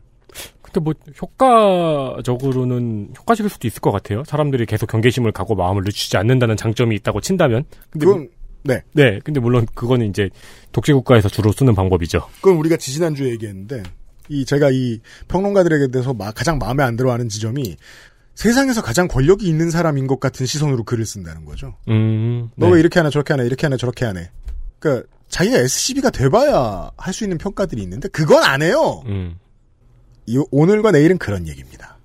근데 뭐 효과적으로는 효과적일 수도 있을 것 같아요. 사람들이 계속 경계심을 갖고 마음을 늦추지 않는다는 장점이 있다고 친다면. 근데 그건 네 네. 근데 물론 그거는 이제 독재 국가에서 주로 쓰는 방법이죠. 그건 우리가 지지난주에 얘기했는데 이 제가 이 평론가들에게 대해서 마- 가장 마음에 안 들어하는 지점이 세상에서 가장 권력이 있는 사람인 것 같은 시선으로 글을 쓴다는 거죠. 음. 너 네. 왜 이렇게 하나 저렇게 하나 이렇게 하나 저렇게 하네. 그러니까 자기가 SCB가 돼봐야 할 수 있는 평가들이 있는데 그건 안 해요. 음. 이 오늘과 내일은 그런 얘기입니다.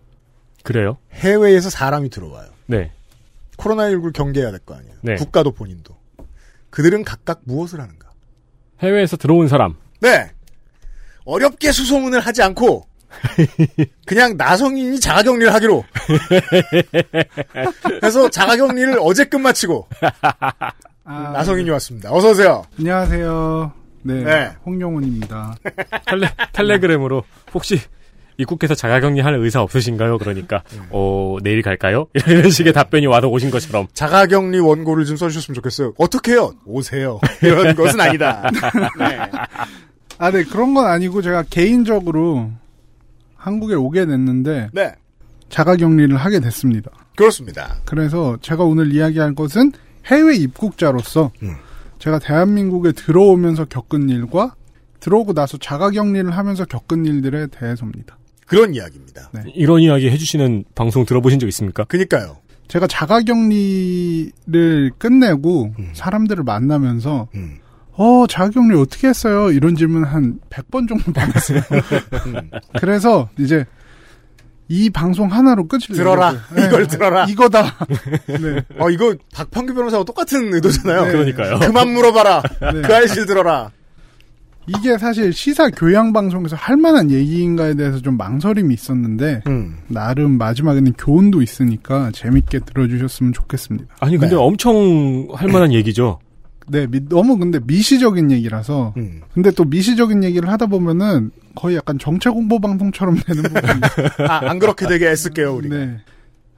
그래요? 해외에서 사람이 들어와요. 네. 코로나19를 경계해야 될 거 아니에요. 네. 국가도 본인도. 그들은 각각 무엇을 하는가? 해외에서 들어온 사람. 네. 어렵게 수소문을 하지 않고 그냥 나성인이 자가격리를 하기로. 그래서 자가격리를 어제 끝마치고 아, 나성인이 왔습니다. 어서 오세요. 안녕하세요. 네, 네. 홍용훈입니다. 텔레, 텔레그램으로 혹시 입국해서 자가격리할 의사 없으신가요? 그러니까 어 내일 갈까요? 이런 식의 답변이 와서 오신 것처럼. 자가격리 원고를 좀 써주셨으면 좋겠어요. 어떻게 해요? 오세요. 이런 것은 아니다. 네. 아, 네, 그런 건 아니고 제가 개인적으로 한국에 오게 됐는데 네. 자가 격리를 하게 됐습니다. 그렇습니다. 그래서 제가 오늘 이야기할 것은 해외 입국자로서 음. 제가 대한민국에 들어오면서 겪은 일과 들어오고 나서 자가 격리를 하면서 겪은 일들에 대해서입니다. 그런 이야기입니다. 네. 이런 이야기 해주시는 방송 들어보신 적 있습니까? 그니까요. 제가 자가 격리를 끝내고 사람들을 만나면서 음. 어, 자가격리 어떻게 했어요? 이런 질문 한 100번 정도 받았어요. 음. 그래서 이제 이 방송 하나로 끝을 들어라. 내려고요. 이걸 네, 들어라. 이거다. 네. 어, 이거 박판규 변호사와 똑같은 의도잖아요. 네. 그러니까요. 그만 물어봐라. 네. 그 알실 들어라. 이게 사실 시사 교양 방송에서 할 만한 얘기인가에 대해서 좀 망설임이 있었는데 음. 나름 마지막에는 교훈도 있으니까 재밌게 들어주셨으면 좋겠습니다. 아니 근데 네. 엄청 할 만한 얘기죠. 네, 미- 너무 근데 미시적인 얘기라서 음. 근데 또 미시적인 얘기를 하다 보면은 거의 약간 정책 홍보 방송처럼 되는 부분이 아, 안 그렇게 되게 애쓸게요, 우리. 네.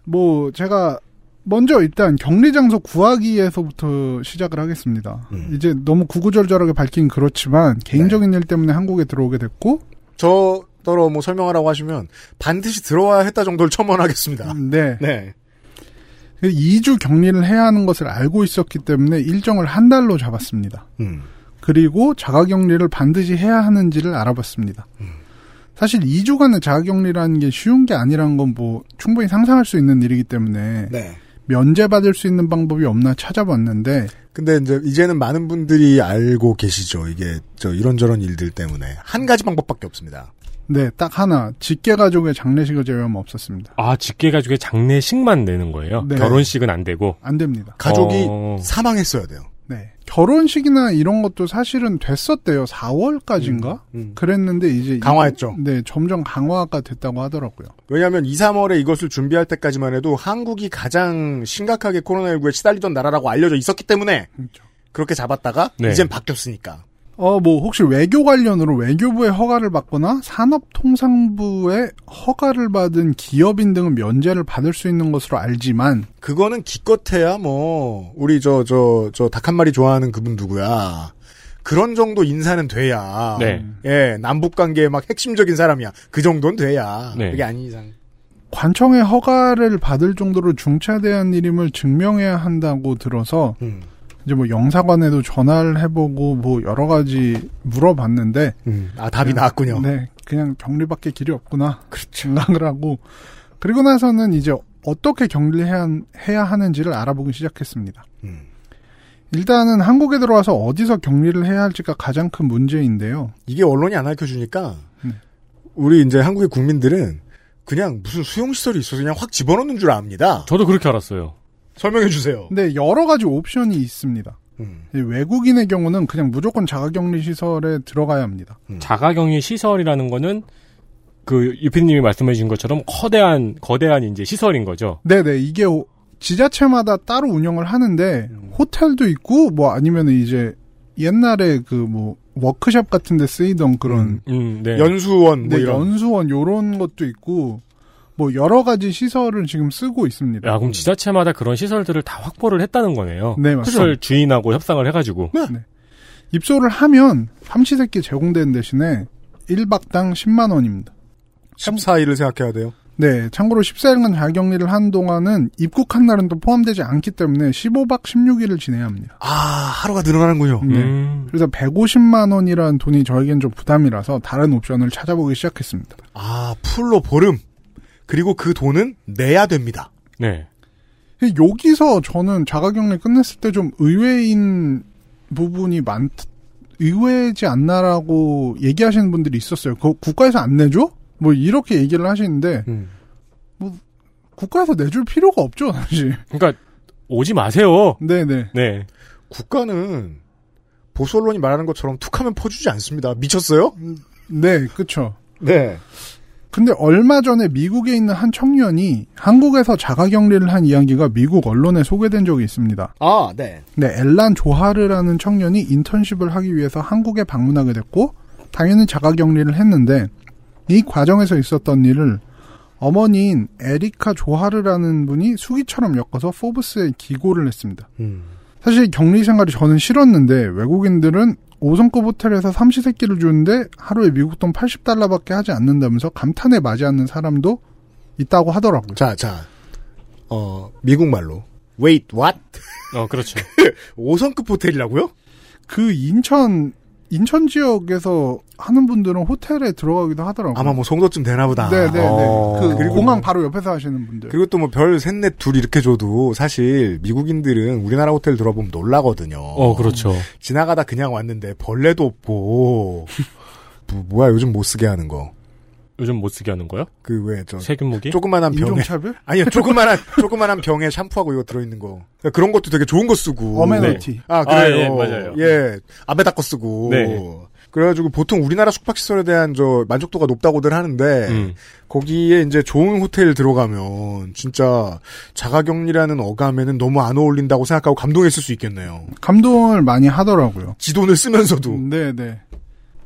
뭐 제가 먼저 일단 격리 장소 구하기에서부터 시작을 하겠습니다. 음. 이제 너무 구구절절하게 밝긴 그렇지만 개인적인 일 때문에 한국에 들어오게 됐고 저 더러 뭐 설명하라고 하시면 반드시 들어와야 했다 정도를 첨언하겠습니다. 음, 네. 네. 2주 격리를 해야 하는 것을 알고 있었기 때문에 일정을 한 달로 잡았습니다. 음. 그리고 자가격리를 반드시 해야 하는지를 알아봤습니다. 사실 2주간의 자가격리라는 게 쉬운 게 아니라는 건 뭐 충분히 상상할 수 있는 일이기 때문에 네. 면제받을 수 있는 방법이 없나 찾아봤는데 근데 이제 이제는 많은 분들이 알고 계시죠. 이게 저 이런저런 일들 때문에 한 가지 방법밖에 없습니다. 네, 딱 하나. 직계 가족의 장례식을 제외하면 없었습니다. 아 직계 가족의 장례식만 내는 거예요. 네. 결혼식은 안 되고. 안 됩니다. 가족이 어. 사망했어야 돼요. 네. 결혼식이나 이런 것도 사실은 됐었대요. 4월까지인가? 음. 그랬는데 이제 이- 강화했죠. 네, 점점 강화가 됐다고 하더라고요. 왜냐하면 2, 3월에 이것을 준비할 때까지만 해도 한국이 가장 심각하게 코로나19에 시달리던 나라라고 알려져 있었기 때문에 그렇죠. 그렇게 잡았다가 네. 이젠 바뀌었으니까. 어, 뭐 혹시 외교 관련으로 외교부의 허가를 받거나 산업통상부의 허가를 받은 기업인 등은 면제를 받을 수 있는 것으로 알지만 그거는 기껏해야 뭐 우리 저 저 저 닭 한 마리 좋아하는 그분 누구야. 그런 정도 인사는 돼야. 네. 예, 남북 관계의 막 핵심적인 사람이야. 그 정도는 돼야. 네. 그게 아닌 이상. 관청의 허가를 받을 정도로 중차대한 일임을 증명해야 한다고 들어서 음. 이제 뭐 영사관에도 전화를 해보고 뭐 여러 가지 물어봤는데 음. 아, 답이 나왔군요. 네, 그냥 격리밖에 길이 없구나. 생각을 하고 그리고 나서는 이제 어떻게 격리를 해야, 해야 하는지를 알아보기 시작했습니다. 음. 일단은 한국에 들어와서 어디서 격리를 해야 할지가 가장 큰 문제인데요. 이게 언론이 안 알려주니까 네. 우리 이제 한국의 국민들은 그냥 무슨 수용시설이 있어서 그냥 확 집어넣는 줄 압니다. 저도 그렇게 알았어요. 설명해 주세요. 근데 여러 가지 옵션이 있습니다. 음. 이 외국인의 경우는 그냥 무조건 자가격리 시설에 들어가야 합니다. 자가격리 시설이라는 거는 그 유피님이 말씀해 주신 것처럼 거대한 거대한 이제 시설인 거죠. 네 네 이게 오- 지자체마다 따로 운영을 하는데 음. 호텔도 있고 뭐 아니면은 이제 옛날에 그 뭐 워크샵 같은 데 쓰이던 그런 음, 네. 연수원 뭐 네, 이런. 연수원 요런 것도 있고 뭐 여러 가지 시설을 지금 쓰고 있습니다. 야, 그럼 지자체마다 그런 시설들을 다 확보를 했다는 거네요. 네, 맞습니다. 시설 주인하고 협상을 해가지고. 입소를 하면 삼시세끼 제공되는 대신에 1박당 10만 원입니다. 14일을 생각해야 돼요. 네, 참고로 14일간 자격리를 한 동안은 입국한 날은 또 포함되지 않기 때문에 15박 16일을 지내야 합니다. 아, 하루가 늘어나는군요. 네. 음. 그래서 150만 원이라는 돈이 저에겐 좀 부담이라서 다른 옵션을 찾아보기 시작했습니다. 아, 풀로 보름. 그리고 그 돈은 내야 됩니다. 네. 여기서 저는 자가격리 끝냈을 때 좀 의외인 부분이 많, 의외지 않나라고 얘기하시는 분들이 있었어요. 그 국가에서 안 내줘? 뭐 이렇게 얘기를 하시는데 음. 국가에서 내줄 필요가 없죠, 사실. 그러니까 오지 마세요. 네네. 네. 국가는 보수 언론이 말하는 것처럼 툭하면 퍼주지 않습니다. 미쳤어요? 네, 그쵸. 네. 근데 얼마 전에 미국에 있는 한 청년이 한국에서 자가격리를 한 이야기가 미국 언론에 소개된 적이 있습니다. 아, 네. 네, 엘란 조하르라는 청년이 인턴십을 하기 위해서 한국에 방문하게 됐고, 당연히 자가격리를 했는데, 이 과정에서 있었던 일을 어머니인 에리카 조하르라는 분이 수기처럼 엮어서 포브스에 기고를 했습니다. 음. 사실 격리 생활이 저는 싫었는데, 외국인들은 5성급 호텔에서 삼시세끼를 주는데 하루에 미국 돈 80달러밖에 하지 않는다면서 감탄에 맞지 않는 사람도 있다고 하더라고요. 자, 자. 어, 미국 말로. Wait, what? 어, 그렇죠. 5성급 호텔이라고요? 그 인천 인천 지역에서 하는 분들은 호텔에 들어가기도 하더라고요. 아마 뭐 송도쯤 되나 보다. 네네네. 어. 그 그리고 공항 바로 옆에서 하시는 분들. 그리고 또 뭐 별 셋넷 둘 이렇게 줘도 사실 미국인들은 우리나라 호텔 들어보면 놀라거든요. 어, 그렇죠. 지나가다 그냥 왔는데 벌레도 없고 뭐, 뭐야 요즘 못 쓰게 하는 거. 요즘 못 쓰게 하는 거요? 그왜 저 세균 무기? 조그만한 병에 인종차별? 아니요 조그만한 조그만한 병에 샴푸하고 이거 들어있는 거 그런 것도 되게 좋은 거 쓰고 어메니티. 아 아, 그래요 예, 맞아요. 예 아메다 거 쓰고 네. 그래가지고 보통 우리나라 숙박시설에 대한 저 만족도가 높다고들 하는데 음. 거기에 이제 좋은 호텔 들어가면 진짜 자가격리라는 어감에는 너무 안 어울린다고 생각하고 감동했을 수 있겠네요. 감동을 많이 하더라고요. 지돈을 쓰면서도. 네, 네.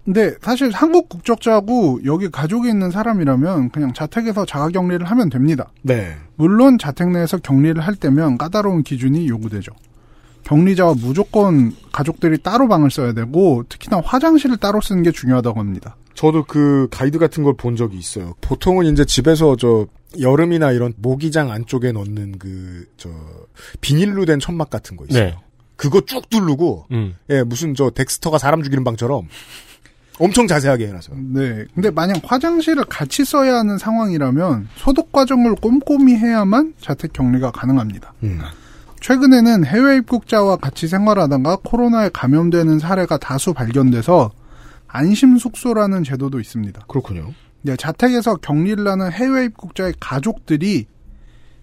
근데 사실 한국 국적자고 여기 가족이 있는 사람이라면 그냥 자택에서 자가격리를 하면 됩니다. 네. 물론 자택 내에서 격리를 할 때면 까다로운 기준이 요구되죠. 격리자와 무조건 가족들이 따로 방을 써야 되고 특히나 화장실을 따로 쓰는 게 중요하다고 합니다. 저도 그 가이드 같은 걸 본 적이 있어요. 보통은 이제 집에서 저 여름이나 이런 모기장 안쪽에 넣는 그 저 비닐로 된 천막 같은 거 있어요. 네. 그거 쭉 두르고 음. 예 무슨 저 덱스터가 사람 죽이는 방처럼 엄청 자세하게 해놨어요. 네. 근데 만약 화장실을 같이 써야 하는 상황이라면 소독 과정을 꼼꼼히 해야만 자택 격리가 가능합니다. 음. 최근에는 해외 입국자와 같이 생활하다가 코로나에 감염되는 사례가 다수 발견돼서 안심 숙소라는 제도도 있습니다. 그렇군요. 네, 자택에서 격리를 하는 해외 입국자의 가족들이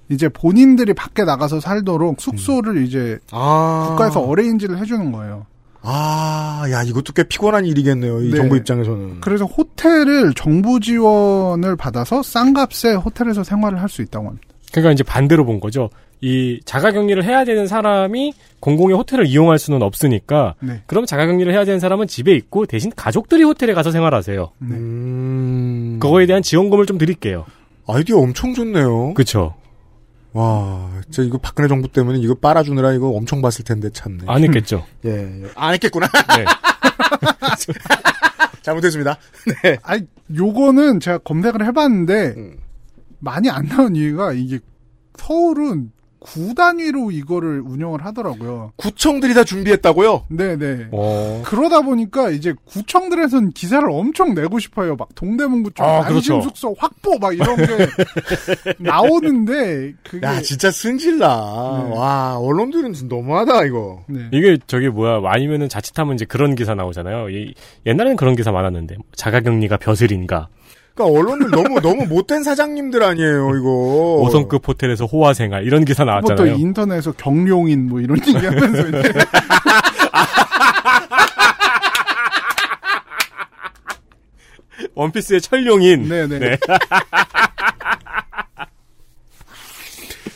이제 본인들이 밖에 나가서 살도록 숙소를 이제 아. 국가에서 어레인지를 해주는 거예요. 아, 야, 이것도 꽤 피곤한 일이겠네요. 이 네. 정부 입장에서는. 그래서 호텔을 정부 지원을 받아서 싼 값에 호텔에서 생활을 할 수 있다고 합니다. 그러니까 이제 반대로 본 거죠. 이 자가격리를 해야 되는 사람이 공공의 호텔을 이용할 수는 없으니까 네. 그럼 자가격리를 해야 되는 사람은 집에 있고 대신 가족들이 호텔에 가서 생활하세요. 네. 음. 그거에 대한 지원금을 좀 드릴게요. 아이디어 엄청 좋네요. 그쵸. 와, 진짜 이거 박근혜 정부 때문에 이거 빨아주느라 이거 엄청 봤을 텐데 참네. 안 했겠죠. 예, 예. 안 했겠구나. 네. 잘못했습니다. 네. 아니, 요거는 제가 검색을 해봤는데, 음. 많이 안 나온 이유가 이게 서울은 구 단위로 이거를 운영을 하더라고요. 구청들이 다 준비했다고요? 네네. 어. 그러다 보니까 이제 구청들에선 기사를 엄청 내고 싶어요. 막 동대문구청 아, 안심 그렇죠. 숙소 확보 막 이런 게 나오는데 그게 야, 진짜 승질나. 네. 와, 언론들은 진짜 너무하다, 이거. 네. 이게 저기 뭐야 아니면은 자칫하면 이제 그런 기사 나오잖아요. 이- 옛날에는 그런 기사 많았는데 자가격리가 벼슬인가 그러니까 언론들 너무 너무 못된 사장님들 아니에요, 이거. 5성급 호텔에서 호화 생활 이런 기사 뭐또 나왔잖아요. 인터넷에서 경룡인 뭐 이런 얘기하면서 이제 원피스의 철룡인. 네네. 네.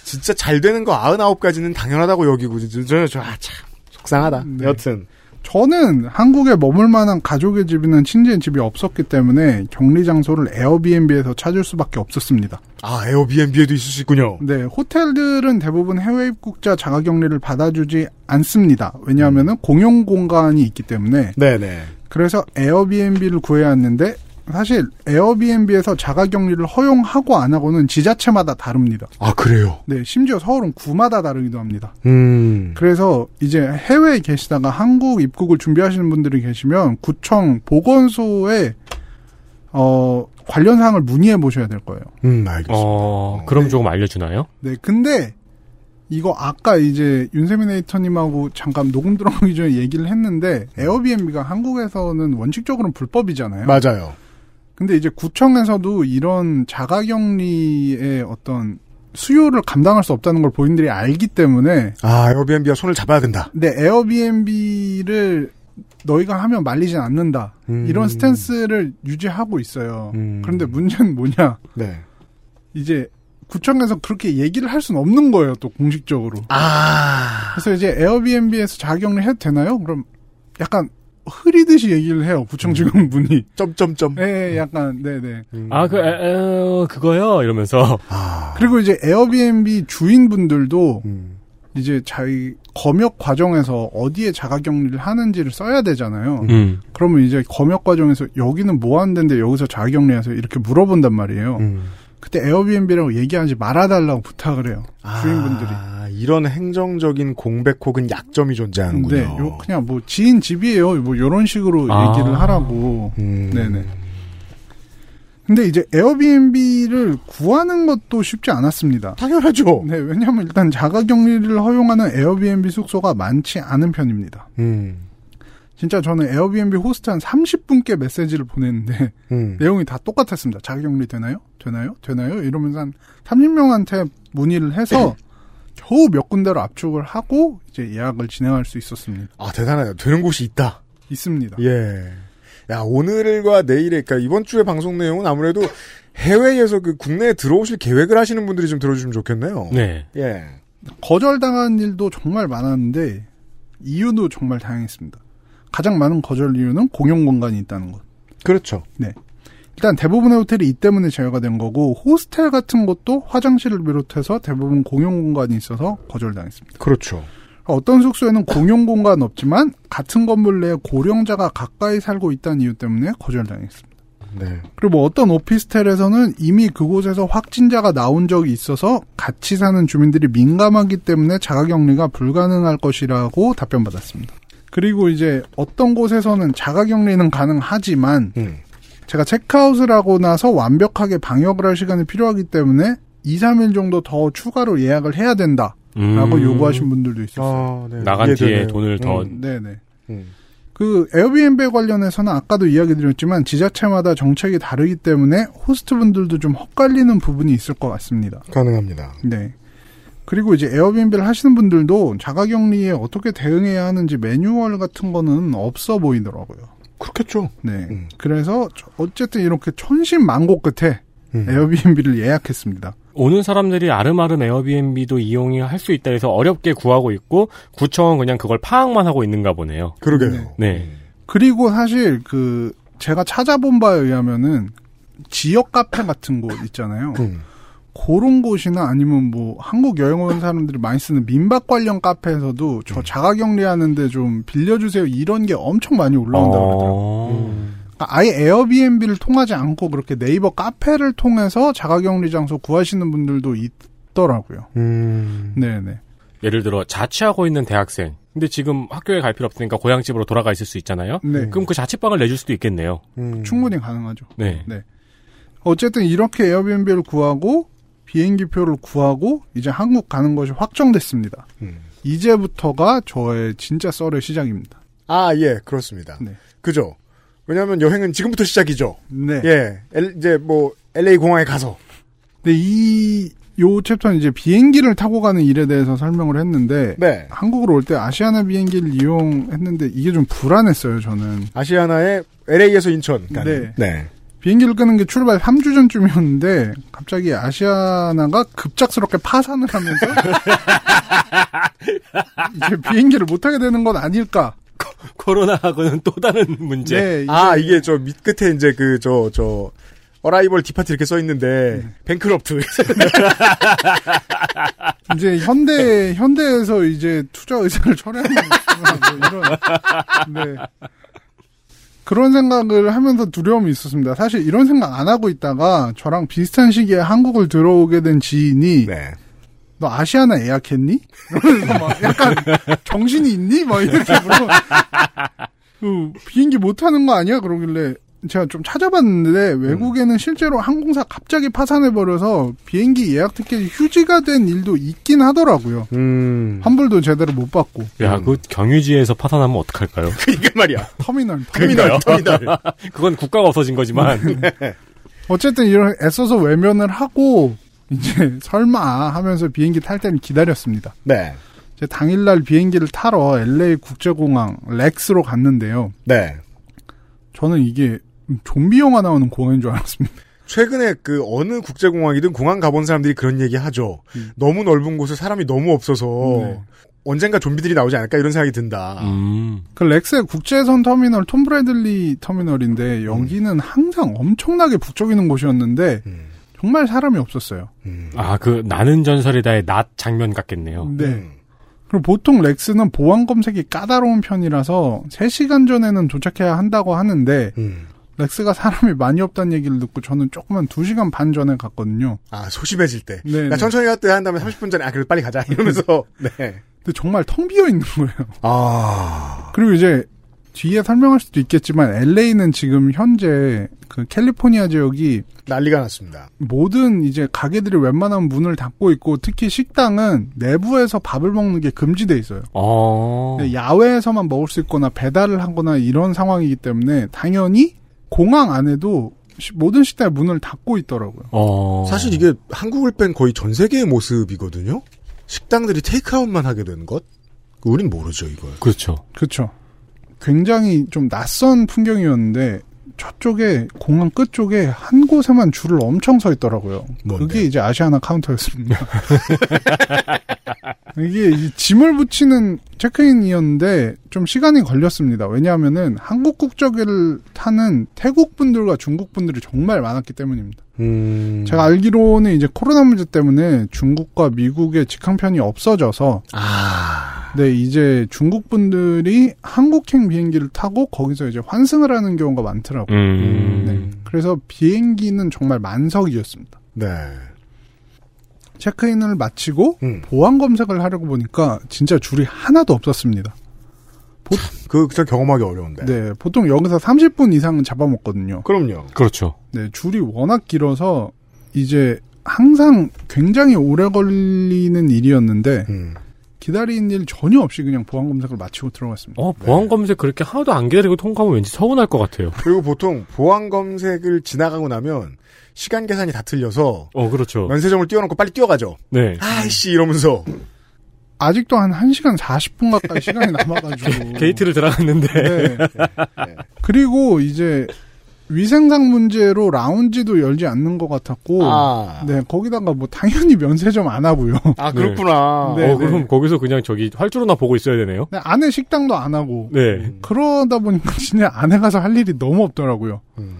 진짜 잘 되는 거 99가지는 당연하다고 여기고 진짜 저, 저, 아, 참 속상하다. 네. 여튼 저는 한국에 머물 만한 가족의 집이나 친지의 집이 없었기 때문에 격리 장소를 에어비앤비에서 찾을 수밖에 없었습니다. 아 에어비앤비에도 있을 수 있군요. 네, 호텔들은 대부분 해외 입국자 자가 격리를 받아주지 않습니다. 왜냐하면 공용 공간이 있기 때문에 네네. 그래서 에어비앤비를 구해야 하는데 사실 에어비앤비에서 자가격리를 허용하고 안 하고는 지자체마다 다릅니다. 아 그래요. 네, 심지어 서울은 구마다 다르기도 합니다. 음. 그래서 이제 해외에 계시다가 한국 입국을 준비하시는 분들이 계시면 구청 보건소에 어 관련 사항을 문의해 보셔야 될 거예요. 음 알겠습니다. 어, 그럼 조금 알려주나요? 네, 근데 이거 아까 이제 윤세민 에이터님하고 잠깐 녹음 들어가기 전에 얘기를 했는데 에어비앤비가 한국에서는 원칙적으로는 불법이잖아요. 맞아요. 근데 이제 구청에서도 이런 자가격리의 어떤 수요를 감당할 수 없다는 걸 본인들이 알기 때문에 아 에어비앤비와 손을 잡아야 된다. 근데 에어비앤비를 너희가 하면 말리진 않는다. 음. 이런 스탠스를 유지하고 있어요. 음. 그런데 문제는 뭐냐? 네. 이제 구청에서 그렇게 얘기를 할 수는 없는 거예요, 또 공식적으로. 아. 그래서 이제 에어비앤비에서 자격리 해도 되나요? 그럼 약간 흐리듯이 얘기를 해요, 구청 직원 분이. 점점점. 예, 약간, 네네. 아, 그, 에, 에, 그거요? 이러면서. 아. 그리고 이제 에어비앤비 주인분들도 음. 이제 자기 검역 과정에서 어디에 자가격리를 하는지를 써야 되잖아요. 음. 그러면 이제 검역 과정에서 여기는 뭐 하는 데인데 여기서 자가격리하세요 이렇게 물어본단 말이에요. 음. 그때 에어비앤비라고 얘기하지 말아달라고 부탁을 해요. 주인분들이. 아, 이런 행정적인 공백 혹은 약점이 존재하는군요. 근데 요 그냥 뭐 지인 집이에요. 뭐 이런 식으로 아. 얘기를 하라고. 음. 네네. 근데 이제 에어비앤비를 구하는 것도 쉽지 않았습니다. 당연하죠. 네, 왜냐하면 일단 자가격리를 허용하는 에어비앤비 숙소가 많지 않은 편입니다. 음. 진짜 저는 에어비앤비 호스트 한 30분께 메시지를 보냈는데 음. 내용이 다 똑같았습니다. 자가격리 되나요? 되나요? 되나요? 이러면서 한 30명한테 문의를 해서 겨우 몇 군데로 압축을 하고 이제 예약을 진행할 수 있었습니다. 아 대단하다. 되는 곳이 있다. 있습니다. 예. 야 오늘과 내일의 그러니까 이번 주의 방송 내용은 아무래도 해외에서 그 국내에 들어오실 계획을 하시는 분들이 좀 들어주시면 좋겠네요. 네. 예. 거절당한 일도 정말 많았는데 이유도 정말 다양했습니다. 가장 많은 거절 이유는 공용 공간이 있다는 것. 그렇죠. 네. 일단 대부분의 호텔이 이 때문에 제외가 된 거고 호스텔 같은 것도 화장실을 비롯해서 대부분 공용 공간이 있어서 거절당했습니다. 그렇죠. 어떤 숙소에는 공용 공간 없지만 같은 건물 내에 고령자가 가까이 살고 있다는 이유 때문에 거절당했습니다. 네. 그리고 뭐 어떤 오피스텔에서는 이미 그곳에서 확진자가 나온 적이 있어서 같이 사는 주민들이 민감하기 때문에 자가격리가 불가능할 것이라고 답변받았습니다. 그리고 이제 어떤 곳에서는 자가격리는 가능하지만 음. 제가 체크아웃을 하고 나서 완벽하게 방역을 할 시간이 필요하기 때문에 2, 3일 정도 더 추가로 예약을 해야 된다 라고 음. 요구하신 분들도 있었어요. 아, 네. 나간 뒤에. 돈을 더 음. 네네. 음. 그 에어비앤비 관련해서는 아까도 이야기 드렸지만 지자체마다 정책이 다르기 때문에 호스트 분들도 좀 헛갈리는 부분이 있을 것 같습니다. 가능합니다. 네. 그리고 이제 에어비앤비를 하시는 분들도 자가격리에 어떻게 대응해야 하는지 매뉴얼 같은 거는 없어 보이더라고요. 그렇겠죠. 네. 음. 그래서 저- 어쨌든 이렇게 천신만고 끝에 음. 에어비앤비를 예약했습니다. 오는 사람들이 아름아름 에어비앤비도 이용이 할수 있다 해서 어렵게 구하고 있고 구청은 그냥 그걸 파악만 하고 있는가 보네요. 그러게요. 네. 그리고 사실 그 제가 찾아본 바에 의하면은 지역 카페 같은 곳 있잖아요. 음. 그런 곳이나 아니면 뭐 한국 여행 온 사람들이 많이 쓰는 민박 관련 카페에서도 저 자가격리하는데 좀 빌려주세요 이런 게 엄청 많이 올라온다고 그러더라고요. 어... 그러니까 아예 에어비앤비를 통하지 않고 그렇게 네이버 카페를 통해서 자가격리 장소 구하시는 분들도 있더라고요. 음. 네네. 예를 들어 자취하고 있는 대학생. 근데 지금 학교에 갈 필요 없으니까 고향집으로 돌아가 있을 수 있잖아요. 네. 그럼 그 자취방을 내줄 수도 있겠네요. 음. 충분히 가능하죠. 네. 네. 어쨌든 이렇게 에어비앤비를 구하고 비행기표를 구하고 이제 한국 가는 것이 확정됐습니다. 음. 이제부터가 저의 진짜 썰의 시작입니다. 아, 예, 그렇습니다. 네. 그죠. 왜냐하면 여행은 지금부터 시작이죠. 네. 예, 엘- 이제 뭐 LA 공항에 가서. 근데 이, 요 챕터는 이제 비행기를 타고 가는 일에 대해서 설명을 했는데, 네. 한국으로 올 때 아시아나 비행기를 이용했는데 이게 좀 불안했어요, 저는. 아시아나의 LA에서 인천. 가는. 네. 네. 비행기를 끄는 게 출발 3주 전쯤이었는데, 갑자기 아시아나가 급작스럽게 파산을 하면서, 이제 비행기를 못 타게 되는 건 아닐까. 코로나하고는 또 다른 문제. 네, 이제 아, 이게 저 밑 끝에 이제 그, 저, 저, 어라이벌 디파트 이렇게 써 있는데, 네. 뱅크럽트. 이제 현대 현대에서 이제 투자 의사를 철회하는 뭐 이런 네. 그런 생각을 하면서 두려움이 있었습니다. 사실 이런 생각 안 하고 있다가 저랑 비슷한 시기에 한국을 들어오게 된 지인이 네. 너 아시아나 예약했니? 이러면서 막 약간 정신이 있니? 막 이렇게 물어. 그 비행기 못 타는 거 아니야? 그러길래 제가 좀 찾아봤는데 외국에는 실제로 항공사 갑자기 파산해버려서 비행기 예약 티켓이 휴지가 된 일도 있긴 하더라고요. 음. 환불도 제대로 못 받고. 야, 그 경유지에서 파산하면 어떡할까요? 이게 말이야. 터미널. 터미널, 터미널. 그건 국가가 없어진 거지만. 어쨌든 이런 애써서 외면을 하고 이제 설마 하면서 비행기 탈 때는 기다렸습니다. 네. 이제 당일날 비행기를 타러 LA 국제공항 렉스로 갔는데요. 네. 저는 이게 좀비 영화 나오는 공항인 줄 알았습니다. 최근에 그 어느 국제공항이든 공항 가본 사람들이 그런 얘기 하죠. 너무 넓은 곳에 사람이 너무 없어서 네. 언젠가 좀비들이 나오지 않을까 이런 생각이 든다. 음. 그 렉스의 국제선 터미널 톰 브래들리 터미널인데 여기는 항상 엄청나게 북적이는 곳이었는데 음. 정말 사람이 없었어요. 음. 아, 그 나는 전설이다의 낮 장면 같겠네요. 네. 음. 그리고 보통 렉스는 보안 검색이 까다로운 편이라서 3시간 전에는 도착해야 한다고 하는데 음. 렉스가 사람이 많이 없다는 얘기를 듣고 저는 조금만 2시간 반 전에 갔거든요. 아, 소심해질 때. 네, 야, 네. 천천히 갔다 한 다음에 30분 전에, 아, 그래도 빨리 가자. 이러면서, 네. 근데 정말 텅 비어 있는 거예요. 아. 그리고 이제 뒤에 설명할 수도 있겠지만 LA는 지금 현재 그 캘리포니아 지역이 난리가 났습니다. 모든 이제 가게들이 웬만하면 문을 닫고 있고 특히 식당은 내부에서 밥을 먹는 게 금지돼 있어요. 어. 네, 야외에서만 먹을 수 있거나 배달을 하거나 이런 상황이기 때문에 당연히 공항 안에도 시- 모든 식당에 문을 닫고 있더라고요. 어. 사실 이게 한국을 뺀 거의 전 세계의 모습이거든요? 식당들이 테이크아웃만 하게 된 것? 우린 모르죠, 이걸. 그렇죠. 그렇죠. 굉장히 좀 낯선 풍경이었는데 저쪽에 공항 끝쪽에 한 곳에만 줄을 엄청 서 있더라고요. 뭔데? 그게 이제 아시아나 카운터였습니다. 이게 이 짐을 붙이는 체크인이었는데 좀 시간이 걸렸습니다. 왜냐하면은 한국 국적을 타는 태국 분들과 중국 분들이 정말 많았기 때문입니다. 음. 제가 알기로는 이제 코로나 문제 때문에 중국과 미국의 직항편이 없어져서 아. 네, 이제 중국 분들이 한국행 비행기를 타고 거기서 이제 환승을 하는 경우가 많더라고요. 음. 네. 그래서 비행기는 정말 만석이었습니다. 네. 체크인을 마치고 음. 보안 검색을 하려고 보니까 진짜 줄이 하나도 없었습니다. 그, 저 경험하기 어려운데. 네, 보통 여기서 30분 이상은 잡아먹거든요. 그럼요. 그렇죠. 네, 줄이 워낙 길어서 이제 항상 굉장히 오래 걸리는 일이었는데 음. 기다리는 일 전혀 없이 그냥 보안 검색을 마치고 들어갔습니다. 어, 보안 검색 그렇게 하나도 안 기다리고 통과하면 왠지 서운할 것 같아요. 그리고 보통 보안 검색을 지나가고 나면 시간 계산이 다 틀려서 어, 그렇죠. 면세점을 띄워놓고 빨리 뛰어가죠. 네. 아이씨 이러면서 아직도 한 1시간 40분 가까이 시간이 남아가지고. 게이트를 들어갔는데. 네. 그리고 이제 위생상 문제로 라운지도 열지 않는 것 같았고. 아. 네, 거기다가 뭐 당연히 면세점 안 하고요. 아 그렇구나. 네, 어, 네. 그럼 거기서 그냥 저기 활주로나 보고 있어야 되네요. 네, 안에 식당도 안 하고. 네. 그러다 보니까 진짜 안에 가서 할 일이 너무 없더라고요. 음.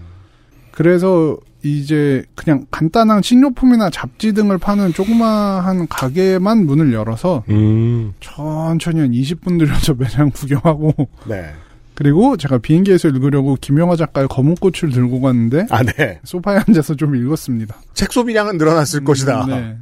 그래서 이제 그냥 간단한 식료품이나 잡지 등을 파는 조그마한 가게만 문을 열어서 음. 천천히 한 20분 들여서 매장 구경하고 네. 그리고 제가 비행기에서 읽으려고 김영하 작가의 검은 꽃을 들고 갔는데 아 네. 소파에 앉아서 좀 읽었습니다. 책 소비량은 늘어났을 것이다. 네.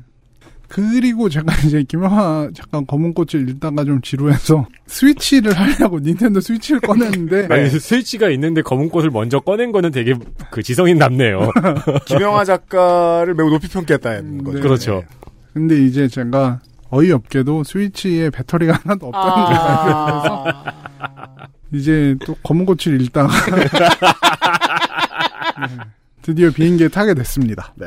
그리고 제가 이제 김영하 작가 검은 꽃을 읽다가 좀 지루해서 스위치를 하려고 닌텐도 스위치를 꺼냈는데 아니, 스위치가 있는데 검은 꽃을 먼저 꺼낸 거는 되게 그 지성인 남네요. 김영하 작가를 매우 높이 평가했다는 거죠. 네. 그렇죠. 근데 이제 제가 어이없게도 스위치에 배터리가 하나도 없다는 걸 발견해서 이제 또 검은 꽃을 읽다가 네, 드디어 비행기에 타게 됐습니다. 네.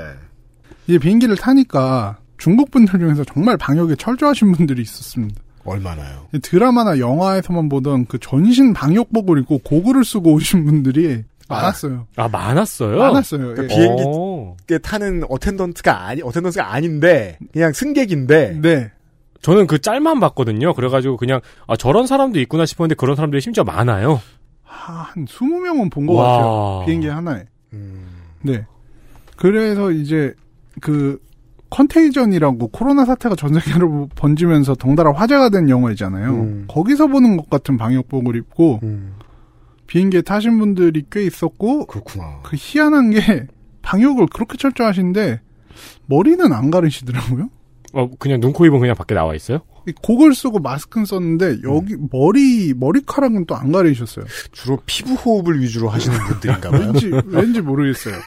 이제 비행기를 타니까 중국 분들 중에서 정말 방역에 철저하신 분들이 있었습니다. 얼마나요? 드라마나 영화에서만 보던 그 전신 방역복을 입고 고글을 쓰고 오신 분들이 많았어요. 아, 많았어요? 많았어요. 그러니까 예. 비행기 어. 에 타는 attendant가 아니 attendant가 아닌데 그냥 승객인데 네. 저는 그 짤만 봤거든요. 그래가지고 그냥 아, 저런 사람도 있구나 싶었는데 그런 사람들이 심지어 많아요. 한 20명은 본것 와. 같아요. 비행기 하나에. 음, 네. 그래서 이제 그 컨테이전이라고 코로나 사태가 전 세계로 번지면서 덩달아 화제가 된 영화이잖아요. 음. 거기서 보는 것 같은 방역복을 입고 음, 비행기에 타신 분들이 꽤 있었고 그렇구나. 그 희한한 게 방역을 그렇게 철저하신데 머리는 안 가르시더라고요. 어, 그냥 눈, 코, 입은 그냥 밖에 나와 있어요? 이 고글 쓰고 마스크는 썼는데 여기 머리 머리카락은 또 안 가리셨어요. 주로 피부 호흡을 위주로 하시는 분들인가 봐요. 왠지 왠지 모르겠어요.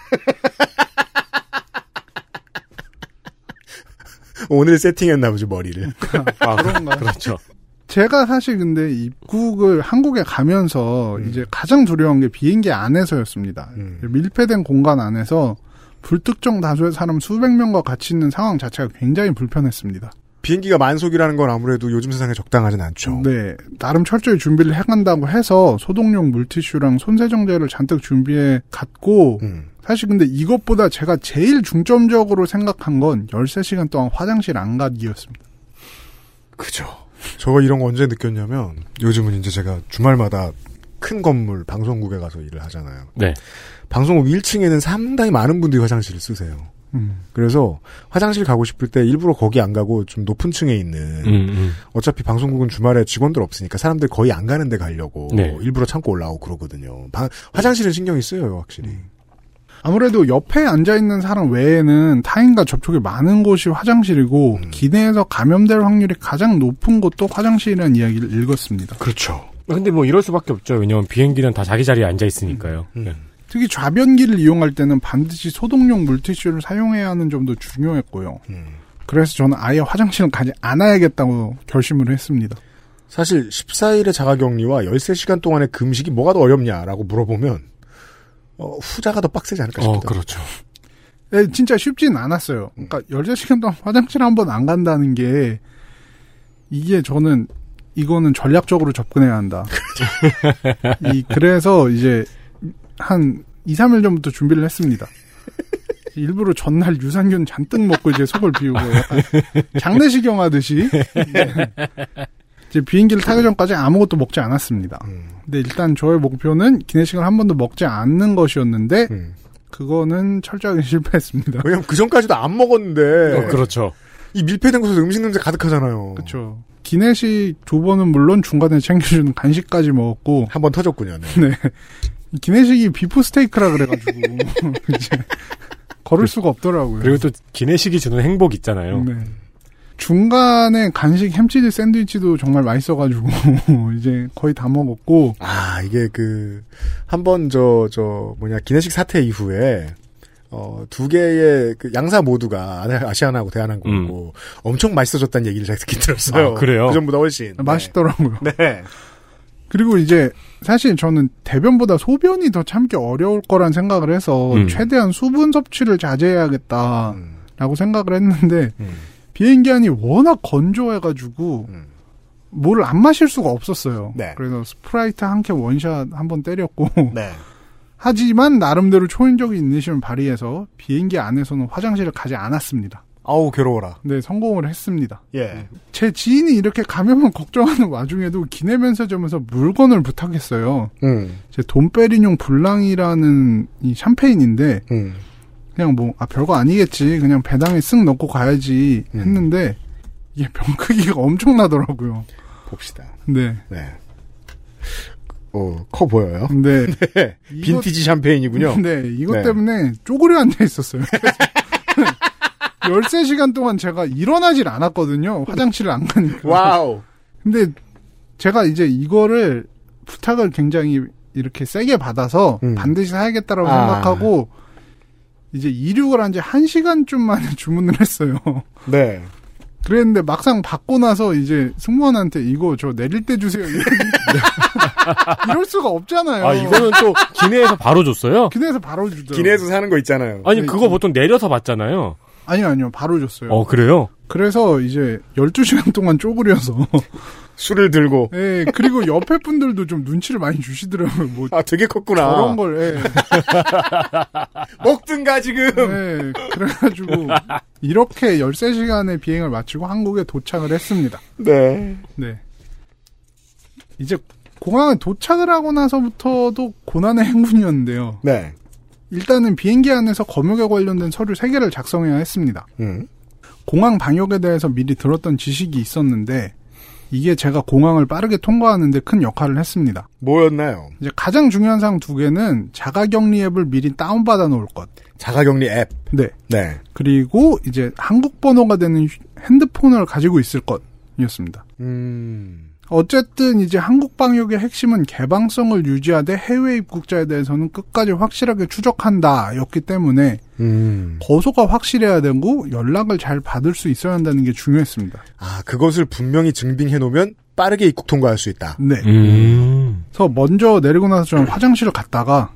오늘 세팅했나 보지 머리를. 아, 그런가? 그렇죠. 제가 사실 근데 입국을 한국에 가면서 이제 가장 두려운 게 비행기 안에서였습니다. 음. 밀폐된 공간 안에서 불특정 다수의 사람 수백 명과 같이 있는 상황 자체가 굉장히 불편했습니다. 비행기가 만속이라는 건 아무래도 요즘 세상에 적당하진 않죠. 네, 나름 철저히 준비를 해간다고 해서 소독용 물티슈랑 손세정제를 잔뜩 준비해 갔고 음. 사실 근데 이것보다 제가 제일 중점적으로 생각한 건 13시간 동안 화장실 안 가기였습니다. 그죠. 저거 이런 거 언제 느꼈냐면 요즘은 이제 제가 주말마다 큰 건물 방송국에 가서 일을 하잖아요. 네. 방송국 1층에는 상당히 많은 분들이 화장실을 쓰세요. 음. 그래서 화장실 가고 싶을 때 일부러 거기 안 가고 좀 높은 층에 있는 음, 음. 어차피 방송국은 주말에 직원들 없으니까 사람들 거의 안 가는 데 가려고 네. 일부러 참고 올라오고 그러거든요. 방- 화장실은 신경이 쓰여요, 확실히. 아무래도 옆에 앉아 있는 사람 외에는 타인과 접촉이 많은 곳이 화장실이고 음. 기내에서 감염될 확률이 가장 높은 곳도 화장실이라는 이야기를 읽었습니다. 그렇죠. 근데 뭐 이럴 수밖에 없죠. 왜냐면 비행기는 다 자기 자리에 앉아 있으니까요. 음. 네. 특히 좌변기를 이용할 때는 반드시 소독용 물티슈를 사용해야 하는 점도 중요했고요. 음. 그래서 저는 아예 화장실을 가지 않아야겠다고 결심을 했습니다. 사실 14일의 자가격리와 13시간 동안의 금식이 뭐가 더 어렵냐라고 물어보면 어, 후자가 더 빡세지 않을까 싶기도 어. 그렇죠. 네, 진짜 쉽진 않았어요. 그러니까 13시간 동안 화장실 한 번 안 간다는 게 이게 저는 이거는 전략적으로 접근해야 한다. 이 그래서 이제 한 2, 3일 전부터 준비를 했습니다. 일부러 전날 유산균 잔뜩 먹고 이제 속을 비우고 장례식경 하듯이 네. 이제 비행기를 타기 전까지 아무것도 먹지 않았습니다. 음. 근데 일단 저의 목표는 기내식을 한 번도 먹지 않는 것이었는데 음. 그거는 철저하게 실패했습니다. 왜냐면 그 전까지도 안 먹었는데. 어, 그렇죠. 이 밀폐된 곳에서 음식 냄새 가득하잖아요. 그렇죠. 기내식 두 번은 물론 중간에 챙겨주는 간식까지 먹었고 한 번 터졌군요. 네. 네. 기내식이 비프 스테이크라 그래가지고 이제 걸을 수가 없더라고요. 그리고 또 기내식이 주는 행복 있잖아요. 네. 중간에 간식 햄치즈 샌드위치도 정말 맛있어가지고 이제 거의 다 먹었고 아 이게 그 한 번 저저 뭐냐 기내식 사태 이후에 어 두 개의 그 양사 모두가 아나- 아시아나하고 대한항공이고 엄청 맛있어졌다는 얘기를 제가 듣긴 들었어요. 아, 그래요? 그 전보다 훨씬. 맛있더라고요. 네. 그리고 이제 사실 저는 대변보다 소변이 더 참기 어려울 거란 생각을 해서 음. 최대한 수분 섭취를 자제해야겠다라고 음, 생각을 했는데 음, 비행기 안이 워낙 건조해가지고 음. 뭐를 안 마실 수가 없었어요. 네. 그래서 스프라이트 한 캔 원샷 한 번 때렸고 네. 하지만 나름대로 초인적인 인내심을 발휘해서 비행기 안에서는 화장실을 가지 않았습니다. 아우 괴로워라. 네, 성공을 했습니다. 예. 제 지인이 이렇게 감염을 걱정하는 와중에도 기내 면세점에서 물건을 부탁했어요. 음. 제 돈페리뇽 블랑이라는 이 샴페인인데 음. 그냥 뭐 아 별거 아니겠지 그냥 배당에 쓱 넣고 가야지 음. 했는데 이게 병 크기가 엄청나더라고요. 봅시다. 네. 네. 어, 커 보여요. 근데 네. 이거- 빈티지 샴페인이군요. 네, 이것 네. 때문에 쪼그려 앉아 있었어요. 13시간 동안 제가 일어나질 않았거든요. 화장실을 안 가니까. wow. 근데 제가 이제 이거를 부탁을 굉장히 이렇게 세게 받아서 음. 반드시 사야겠다라고 아. 생각하고 이제 이륙을 한지 1시간쯤 만에 주문을 했어요. 네. 그랬는데 막상 받고 나서 이제 승무원한테 이거 저 내릴 때 주세요. 이럴 수가 없잖아요. 아, 이거는 또 기내에서 바로 줬어요? 기내에서 바로 주죠. 기내에서 사는 거 있잖아요. 아니, 네, 그거 보통 내려서 받잖아요. 아니요, 아니요. 바로 줬어요. 어, 그래요? 그래서 이제 12시간 동안 쪼그려서. 술을 들고. 예, 그리고 옆에 분들도 좀 눈치를 많이 주시더라고요. 뭐, 아, 되게 컸구나. 저런 걸, 예. 먹든가, 지금. 예, 그래가지고, 이렇게 13시간의 비행을 마치고 한국에 도착을 했습니다. 네. 네. 이제 공항에 도착을 하고 나서부터도 고난의 행군이었는데요. 네. 일단은 비행기 안에서 검역에 관련된 서류 3개를 작성해야 했습니다. 음. 공항 방역에 대해서 미리 들었던 지식이 있었는데, 이게 제가 공항을 빠르게 통과하는데 큰 역할을 했습니다. 뭐였나요? 이제 가장 중요한 사항 두 개는 자가격리 앱을 미리 다운받아 놓을 것. 자가격리 앱. 네. 네. 그리고 이제 한국 번호가 되는 휴- 핸드폰을 가지고 있을 것이었습니다. 음. 어쨌든 이제 한국 방역의 핵심은 개방성을 유지하되 해외 입국자에 대해서는 끝까지 확실하게 추적한다였기 때문에 음. 거소가 확실해야 되고 연락을 잘 받을 수 있어야 한다는 게 중요했습니다. 아, 그것을 분명히 증빙해 놓으면 빠르게 입국 통과할 수 있다. 네. 음. 그래서 먼저 내리고 나서 저는 화장실을 갔다가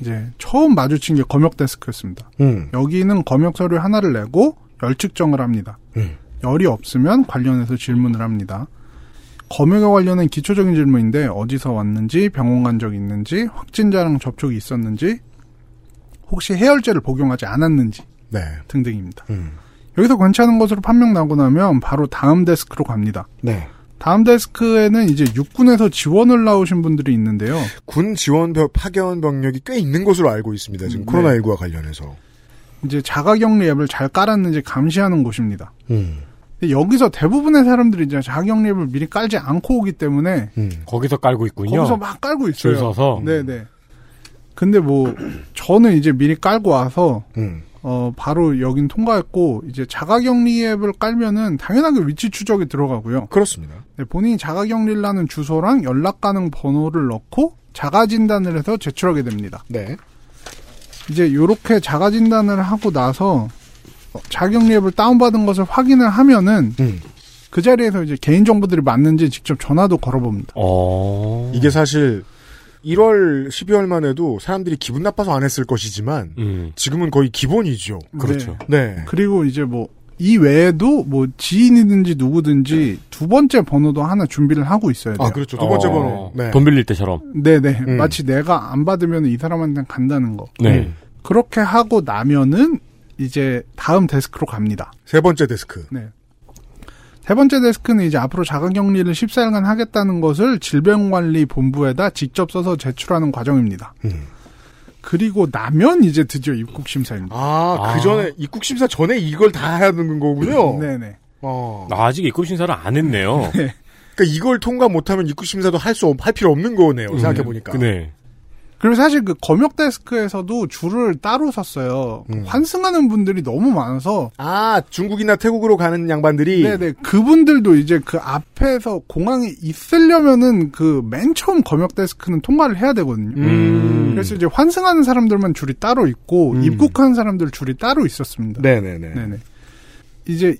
이제 처음 마주친 게 검역 데스크였습니다. 음. 여기는 검역 서류 하나를 내고 열 측정을 합니다. 음. 열이 없으면 관련해서 질문을 합니다. 검역에 관련된 기초적인 질문인데 어디서 왔는지, 병원 간 적 있는지, 확진자랑 접촉이 있었는지, 혹시 해열제를 복용하지 않았는지 네. 등등입니다. 음. 여기서 괜찮은 것으로 판명 나고 나면 바로 다음 데스크로 갑니다. 네. 다음 데스크에는 이제 육군에서 지원을 나오신 분들이 있는데요. 군 지원 병- 파견 병력이 꽤 있는 것으로 알고 있습니다. 지금 네. 코로나19와 관련해서. 이제 자가격리 앱을 잘 깔았는지 감시하는 곳입니다. 음. 여기서 대부분의 사람들이 이제 자가격리 앱을 미리 깔지 않고 오기 때문에 음. 거기서 깔고 있군요. 거기서 막 깔고 있어요. 줄 서서. 네네. 근데 뭐 저는 이제 미리 깔고 와서 음. 어 바로 여긴 통과했고 이제 자가격리 앱을 깔면은 당연하게 위치 추적이 들어가고요. 그렇습니다. 네, 본인이 자가격리를 하는 주소랑 연락 가능 번호를 넣고 자가 진단을 해서 제출하게 됩니다. 네. 이제 요렇게 자가 진단을 하고 나서 어, 자가격리 앱을 다운받은 것을 확인을 하면은 음. 그 자리에서 이제 개인 정보들이 맞는지 직접 전화도 걸어봅니다. 어. 이게 사실 1월, 12월만 해도 사람들이 기분 나빠서 안 했을 것이지만 음. 지금은 거의 기본이죠. 그렇죠. 네. 그리고 이제 뭐 이 외에도 뭐 지인이든지 누구든지 두 번째 번호도 하나 준비를 하고 있어야 돼요. 아, 그렇죠. 두 번째 어, 번호. 네. 돈 빌릴 때처럼. 네네. 음. 마치 내가 안 받으면 이 사람한테 간다는 거. 네. 그렇게 하고 나면은 이제 다음 데스크로 갑니다. 세 번째 데스크. 네. 세 번째 데스크는 이제 앞으로 자가격리를 14일간 하겠다는 것을 질병관리본부에다 직접 써서 제출하는 과정입니다. 음. 그리고 나면 이제 드디어 입국 심사입니다. 아, 아. 그 전에, 입국 심사 전에 이걸 다 해야 하는 거군요. 네 네. 어. 아, 아직 입국 심사를 안 했네요. 그러니까 이걸 통과 못하면 입국 심사도 할 수, 없- 할 필요 없는 거네요. 생각해 보니까. 네. 그리고 사실 그 검역 데스크에서도 줄을 따로 섰어요. 음. 환승하는 분들이 너무 많아서 아, 중국이나 태국으로 가는 양반들이. 네네 그분들도 이제 그 앞에서 공항에 있으려면은 그 맨 처음 검역 데스크는 통과를 해야 되거든요. 음. 그래서 이제 환승하는 사람들만 줄이 따로 있고 음. 입국하는 사람들 줄이 따로 있었습니다. 네네네. 네네. 이제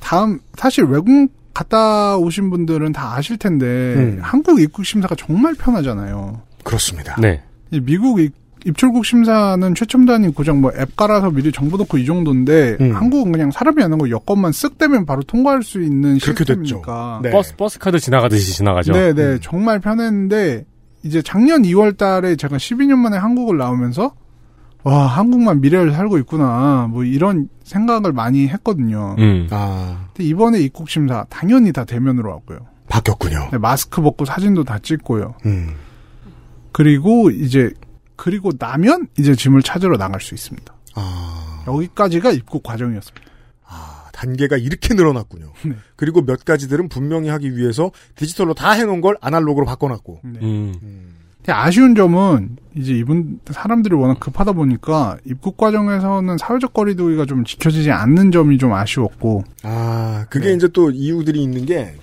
다음 사실 외국 갔다 오신 분들은 다 아실 텐데 음. 한국 입국 심사가 정말 편하잖아요. 그렇습니다. 네. 이 미국 입, 입출국 심사는 최첨단이 고장 뭐앱 깔아서 미리 정보 넣고 이 정도인데 음. 한국은 그냥 사람이 안 하고 여권만 쓱 대면 바로 통과할 수 있는 그렇게 됐죠. 시스템이니까 네. 버스, 버스 카드 지나가듯이 지나가죠. 네 네 음. 정말 편했는데 이제 작년 2월 달에 제가 12년 만에 한국을 나오면서 와 한국만 미래를 살고 있구나 뭐 이런 생각을 많이 했거든요. 음. 아, 근데 이번에 입국 심사 당연히 다 대면으로 왔고요. 바뀌었군요. 네, 마스크 벗고 사진도 다 찍고요. 음. 그리고 이제 그리고 나면 이제 짐을 찾으러 나갈 수 있습니다. 아, 여기까지가 입국 과정이었습니다. 아, 단계가 이렇게 늘어났군요. 네. 그리고 몇 가지들은 분명히 하기 위해서 디지털로 다 해놓은 걸 아날로그로 바꿔놨고. 네. 음. 음. 근데 아쉬운 점은 이제 이분 사람들이 워낙 급하다 보니까 입국 과정에서는 사회적 거리두기가 좀 지켜지지 않는 점이 좀 아쉬웠고 아, 그게 네. 이제 또 이유들이 있는 게,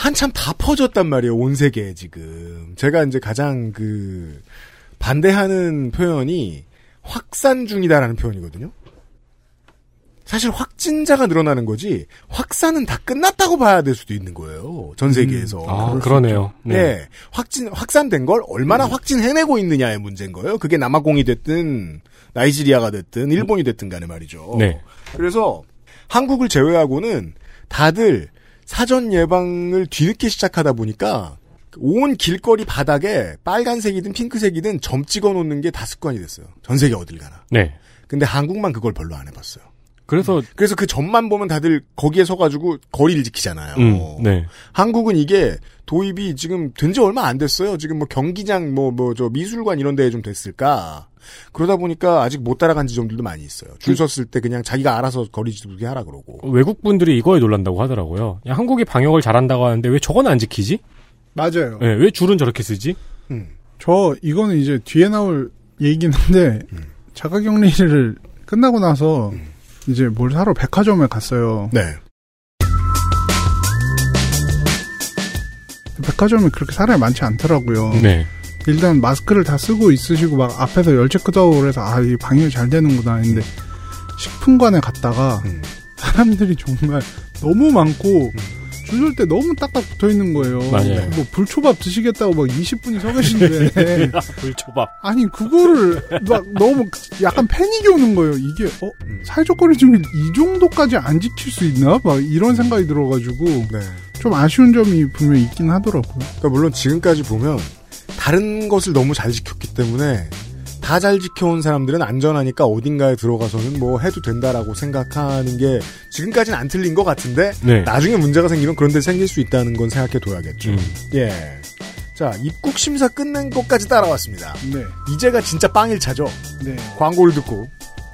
한참 다 퍼졌단 말이에요, 온 세계에 지금. 제가 이제 가장 그, 반대하는 표현이 확산 중이다라는 표현이거든요. 사실 확진자가 늘어나는 거지, 확산은 다 끝났다고 봐야 될 수도 있는 거예요. 전 세계에서. 아, 그러네요. 네. 네. 확진, 확산된 걸 얼마나 확진해내고 있느냐의 문제인 거예요. 그게 남아공이 됐든, 나이지리아가 됐든, 일본이 됐든 간에 말이죠. 네. 그래서 한국을 제외하고는 다들 사전 예방을 뒤늦게 시작하다 보니까 온 길거리 바닥에 빨간색이든 핑크색이든 점 찍어 놓는 게 다 습관이 됐어요. 전 세계 어딜 가나. 네. 근데 한국만 그걸 별로 안 해봤어요. 그래서, 그래서 그 점만 보면 다들 거기에 서가지고 거리를 지키잖아요. 음, 네. 한국은 이게 도입이 지금 된 지 얼마 안 됐어요. 지금 뭐 경기장 뭐 뭐 저 미술관 이런 데에 좀 됐을까. 그러다 보니까 아직 못 따라간 지점들도 많이 있어요. 줄 섰을 때 그냥 자기가 알아서 거리 두기 하라 그러고. 외국 분들이 이거에 놀란다고 하더라고요. 야, 한국이 방역을 잘한다고 하는데 왜 저건 안 지키지? 맞아요. 네, 왜 줄은 저렇게 쓰지? 음. 저 이거는 이제 뒤에 나올 얘기긴 한데 자가격리를 끝나고 나서 이제 뭘 사러 백화점에 갔어요. 네. 백화점이 그렇게 사람이 많지 않더라고요. 네. 일단 마스크를 다 쓰고 있으시고 막 앞에서 열체 끄다고 그래서 아 이 방역이 잘 되는구나 했는데 식품관에 갔다가 음. 사람들이 정말 너무 많고 줄설때 너무 딱딱 붙어 있는 거예요. 맞아요. 뭐 불초밥 드시겠다고 막 20분이 서 계신데 불초밥. 아니 그거를 막 너무 약간 패닉이 오는 거예요. 이게 어 사회적 거리 중에 이 정도까지 안 지킬 수 있나? 막 이런 생각이 들어가지고 네. 좀 아쉬운 점이 분명히 있긴 하더라고요. 그러니까 물론 지금까지 보면 다른 것을 너무 잘 지켰기 때문에 다 잘 지켜온 사람들은 안전하니까 어딘가에 들어가서는 뭐 해도 된다라고 생각하는 게 지금까지는 안 틀린 것 같은데 네. 나중에 문제가 생기면 그런 데 생길 수 있다는 건 생각해 둬야겠죠. 음. 예. 자, 입국 심사 끝낸 것까지 따라왔습니다. 네, 이제가 진짜 빵일 차죠. 네. 광고를 듣고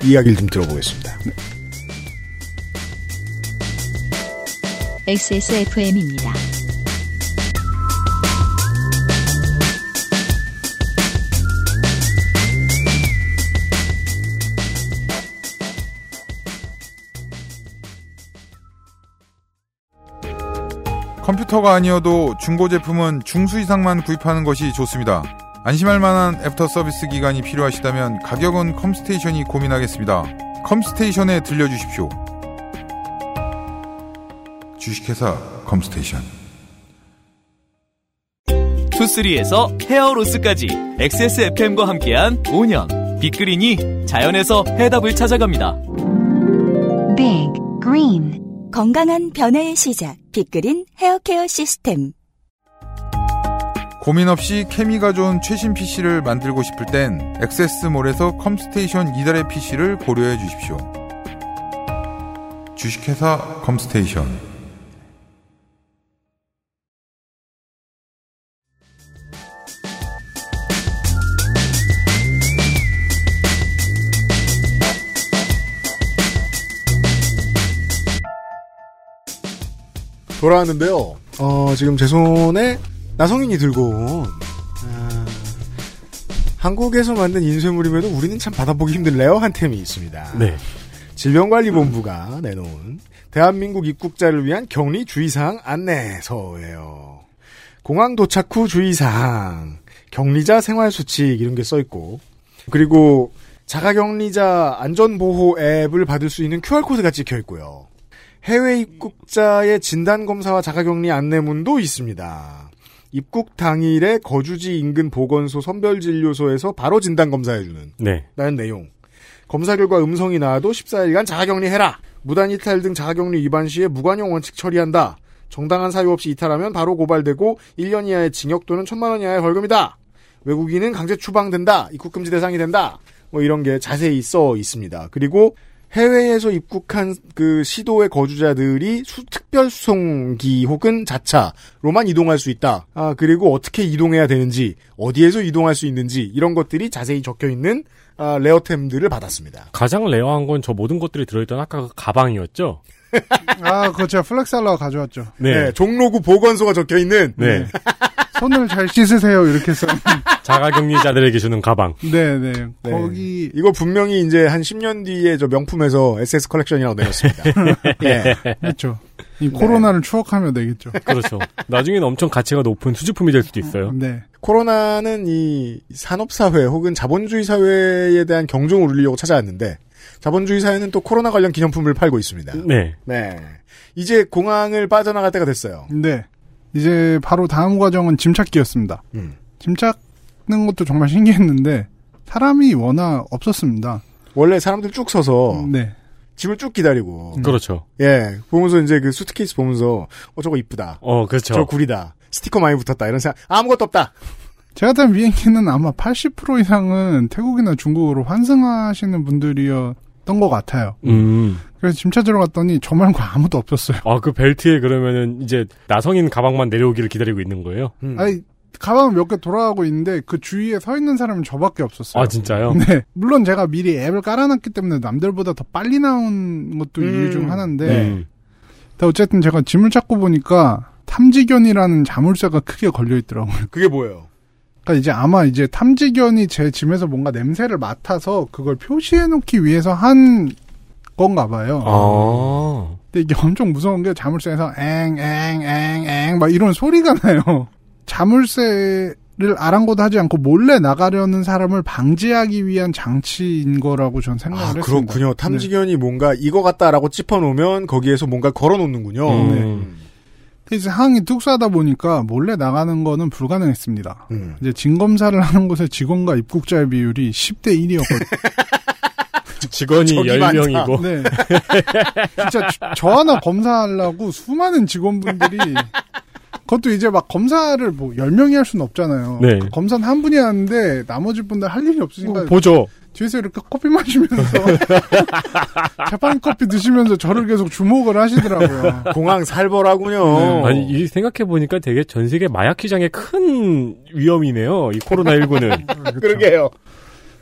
이야기를 좀 들어보겠습니다. XSFM입니다. 컴퓨터가 아니어도 중고 제품은 중수 이상만 구입하는 것이 좋습니다. 안심할 만한 애프터 서비스 기간이 필요하시다면 가격은 컴스테이션이 고민하겠습니다. 컴스테이션에 들려주십시오. 주식회사 컴스테이션. 투쓰리에서 hair loss까지 XSFM과 함께한 5년 빅그린이 자연에서 해답을 찾아갑니다. Big green. 건강한 변화의 시작. 빅그린 헤어케어 시스템. 고민 없이 케미가 좋은 최신 PC를 만들고 싶을 땐 액세스몰에서 컴스테이션 이달의 PC를 고려해 주십시오. 주식회사 컴스테이션 돌아왔는데요. 어, 지금 제 손에 나성인이 들고 온 아, 한국에서 만든 인쇄물임에도 우리는 참 받아보기 힘들래요 한 템이 있습니다. 네. 질병관리본부가 내놓은 대한민국 입국자를 위한 격리 주의사항 안내서예요. 공항 도착 후 주의사항, 격리자 생활수칙 이런 게 써 있고 그리고 자가격리자 안전보호 앱을 받을 수 있는 QR코드가 찍혀 있고요. 해외 입국자의 진단검사와 자가격리 안내문도 있습니다. 입국 당일에 거주지 인근 보건소 선별진료소에서 바로 진단검사해주는 네. 라는 내용. 검사 결과 음성이 나와도 14일간 자가격리해라. 무단 이탈 등 자가격리 위반 시에 무관용 원칙 처리한다. 정당한 사유 없이 이탈하면 바로 고발되고 1년 이하의 징역 또는 1천만 원 이하의 벌금이다. 외국인은 강제 추방된다. 입국 금지 대상이 된다. 뭐 이런 게 자세히 써 있습니다. 그리고 해외에서 입국한 그 시도의 거주자들이 수, 특별 수송기 혹은 자차로만 이동할 수 있다. 아, 그리고 어떻게 이동해야 되는지, 어디에서 이동할 수 있는지 이런 것들이 자세히 적혀 있는 아, 레어템들을 받았습니다. 가장 레어한 건 저 모든 것들이 들어있던 아까 그 가방이었죠. 아, 그거 제가 flex하려고 가져왔죠. 네. 네, 종로구 보건소가 적혀 있는 네. 손을 잘 씻으세요. 이렇게 써. 자가격리자들에게 주는 가방. 네, 네. 네. 거기 이거 분명히 이제 한 10년 뒤에 저 명품에서 SS 컬렉션이라고 내렸습니다. 예. 그렇죠. 이 코로나를 추억하며 내겠죠. 그렇죠. 나중에는 엄청 가치가 높은 수집품이 될 수도 있어요. 네. 코로나는 이 산업사회 혹은 자본주의 사회에 대한 경종을 울리려고 찾아왔는데 자본주의 사회는 또 코로나 관련 기념품을 팔고 있습니다. 네. 네. 이제 공항을 빠져나갈 때가 됐어요. 네. 이제 바로 다음 과정은 짐 찾기였습니다. 음. 짐 찾는 것도 정말 신기했는데 사람이 워낙 없었습니다. 원래 사람들 쭉 서서 네. 집을 쭉 기다리고 그렇죠. 예 보면서 이제 그 수트케이스 보면서 어 저거 이쁘다. 어, 그렇죠. 저 구리다. 스티커 많이 붙었다. 이런 생각 아무것도 없다. 제가 탄 비행기는 아마 80% 이상은 태국이나 중국으로 환승하시는 분들이었던 것 같아요. 음. 그래서 짐 찾으러 갔더니 저 말고 아무도 없었어요. 아, 그 벨트에 그러면은 이제 나성인 가방만 내려오기를 기다리고 있는 거예요? 음. 아니 가방 몇개 돌아가고 있는데 그 주위에 서 있는 사람은 저밖에 없었어요. 아, 진짜요? 네. 물론 제가 미리 앱을 깔아놨기 때문에 남들보다 더 빨리 나온 것도 음. 이유 중 하나인데 음. 근데 어쨌든 제가 짐을 찾고 보니까 탐지견이라는 자물쇠가 크게 걸려 있더라고요. 그게 뭐예요? 그러니까 이제 아마 이제 탐지견이 제 짐에서 뭔가 냄새를 맡아서 그걸 표시해 놓기 위해서 한 건가 봐요. 아. 근데 이게 엄청 무서운 게 자물쇠에서 앵앵앵앵 막 이런 소리가 나요. 자물쇠를 아랑곳하지 않고 몰래 나가려는 사람을 방지하기 위한 장치인 거라고 전 생각을 아 했습니다. 그렇군요. 탐지견이 뭔가 이거 같다라고 짚어놓으면 거기에서 뭔가 걸어놓는군요. 음. 네. 근데 이제 상황이 뚝싸다 보니까 몰래 나가는 거는 불가능했습니다. 음. 이제 진 검사를 하는 곳의 직원과 입국자의 비율이 10대 1이었거든요. 직원이 저기 10명이고. 네. 진짜 저, 저 하나 검사하려고 수많은 직원분들이 그것도 이제 막 검사를 뭐 10명이 할 수는 없잖아요. 네. 검사는 한 분이 하는데 나머지 분들 할 일이 없으니까 보죠. 뒤에서 이렇게 커피 마시면서 자판 커피 드시면서 저를 계속 주목을 하시더라고요. 공항 살벌하군요. 아니, 이 생각해 보니까 되게 전 세계 마약 시장의 큰 위험이네요. 이 코로나 19는. 그러게요.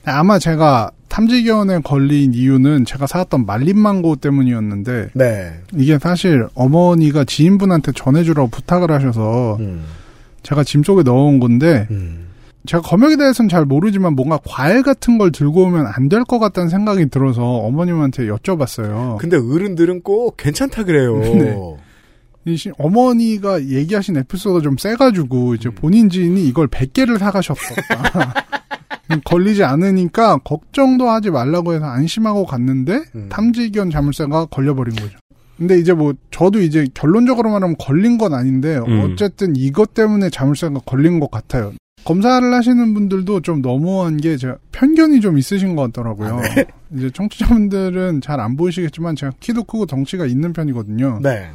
아마 제가 탐지견에 걸린 이유는 제가 사왔던 말린망고 때문이었는데 네. 이게 사실 어머니가 지인분한테 전해주라고 부탁을 하셔서 음. 제가 짐 속에 넣어온 건데 음. 제가 검역에 대해서는 잘 모르지만 뭔가 과일 같은 걸 들고 오면 안 될 것 같다는 생각이 들어서 어머님한테 여쭤봤어요. 근데 어른들은 꼭 괜찮다 그래요. 네. 어머니가 얘기하신 에피소드가 좀 세가지고 이제 본인 지인이 이걸 100개를 사가셨었다. 걸리지 않으니까 걱정도 하지 말라고 해서 안심하고 갔는데 음. 탐지견 자물쇠가 걸려버린 거죠. 근데 이제 뭐 저도 이제 결론적으로 말하면 걸린 건 아닌데 음. 어쨌든 이것 때문에 자물쇠가 걸린 것 같아요. 검사를 하시는 분들도 좀 너무한 게 제가 편견이 좀 있으신 것 같더라고요. 아, 네. 이제 청취자분들은 잘 안 보이시겠지만 제가 키도 크고 덩치가 있는 편이거든요. 네.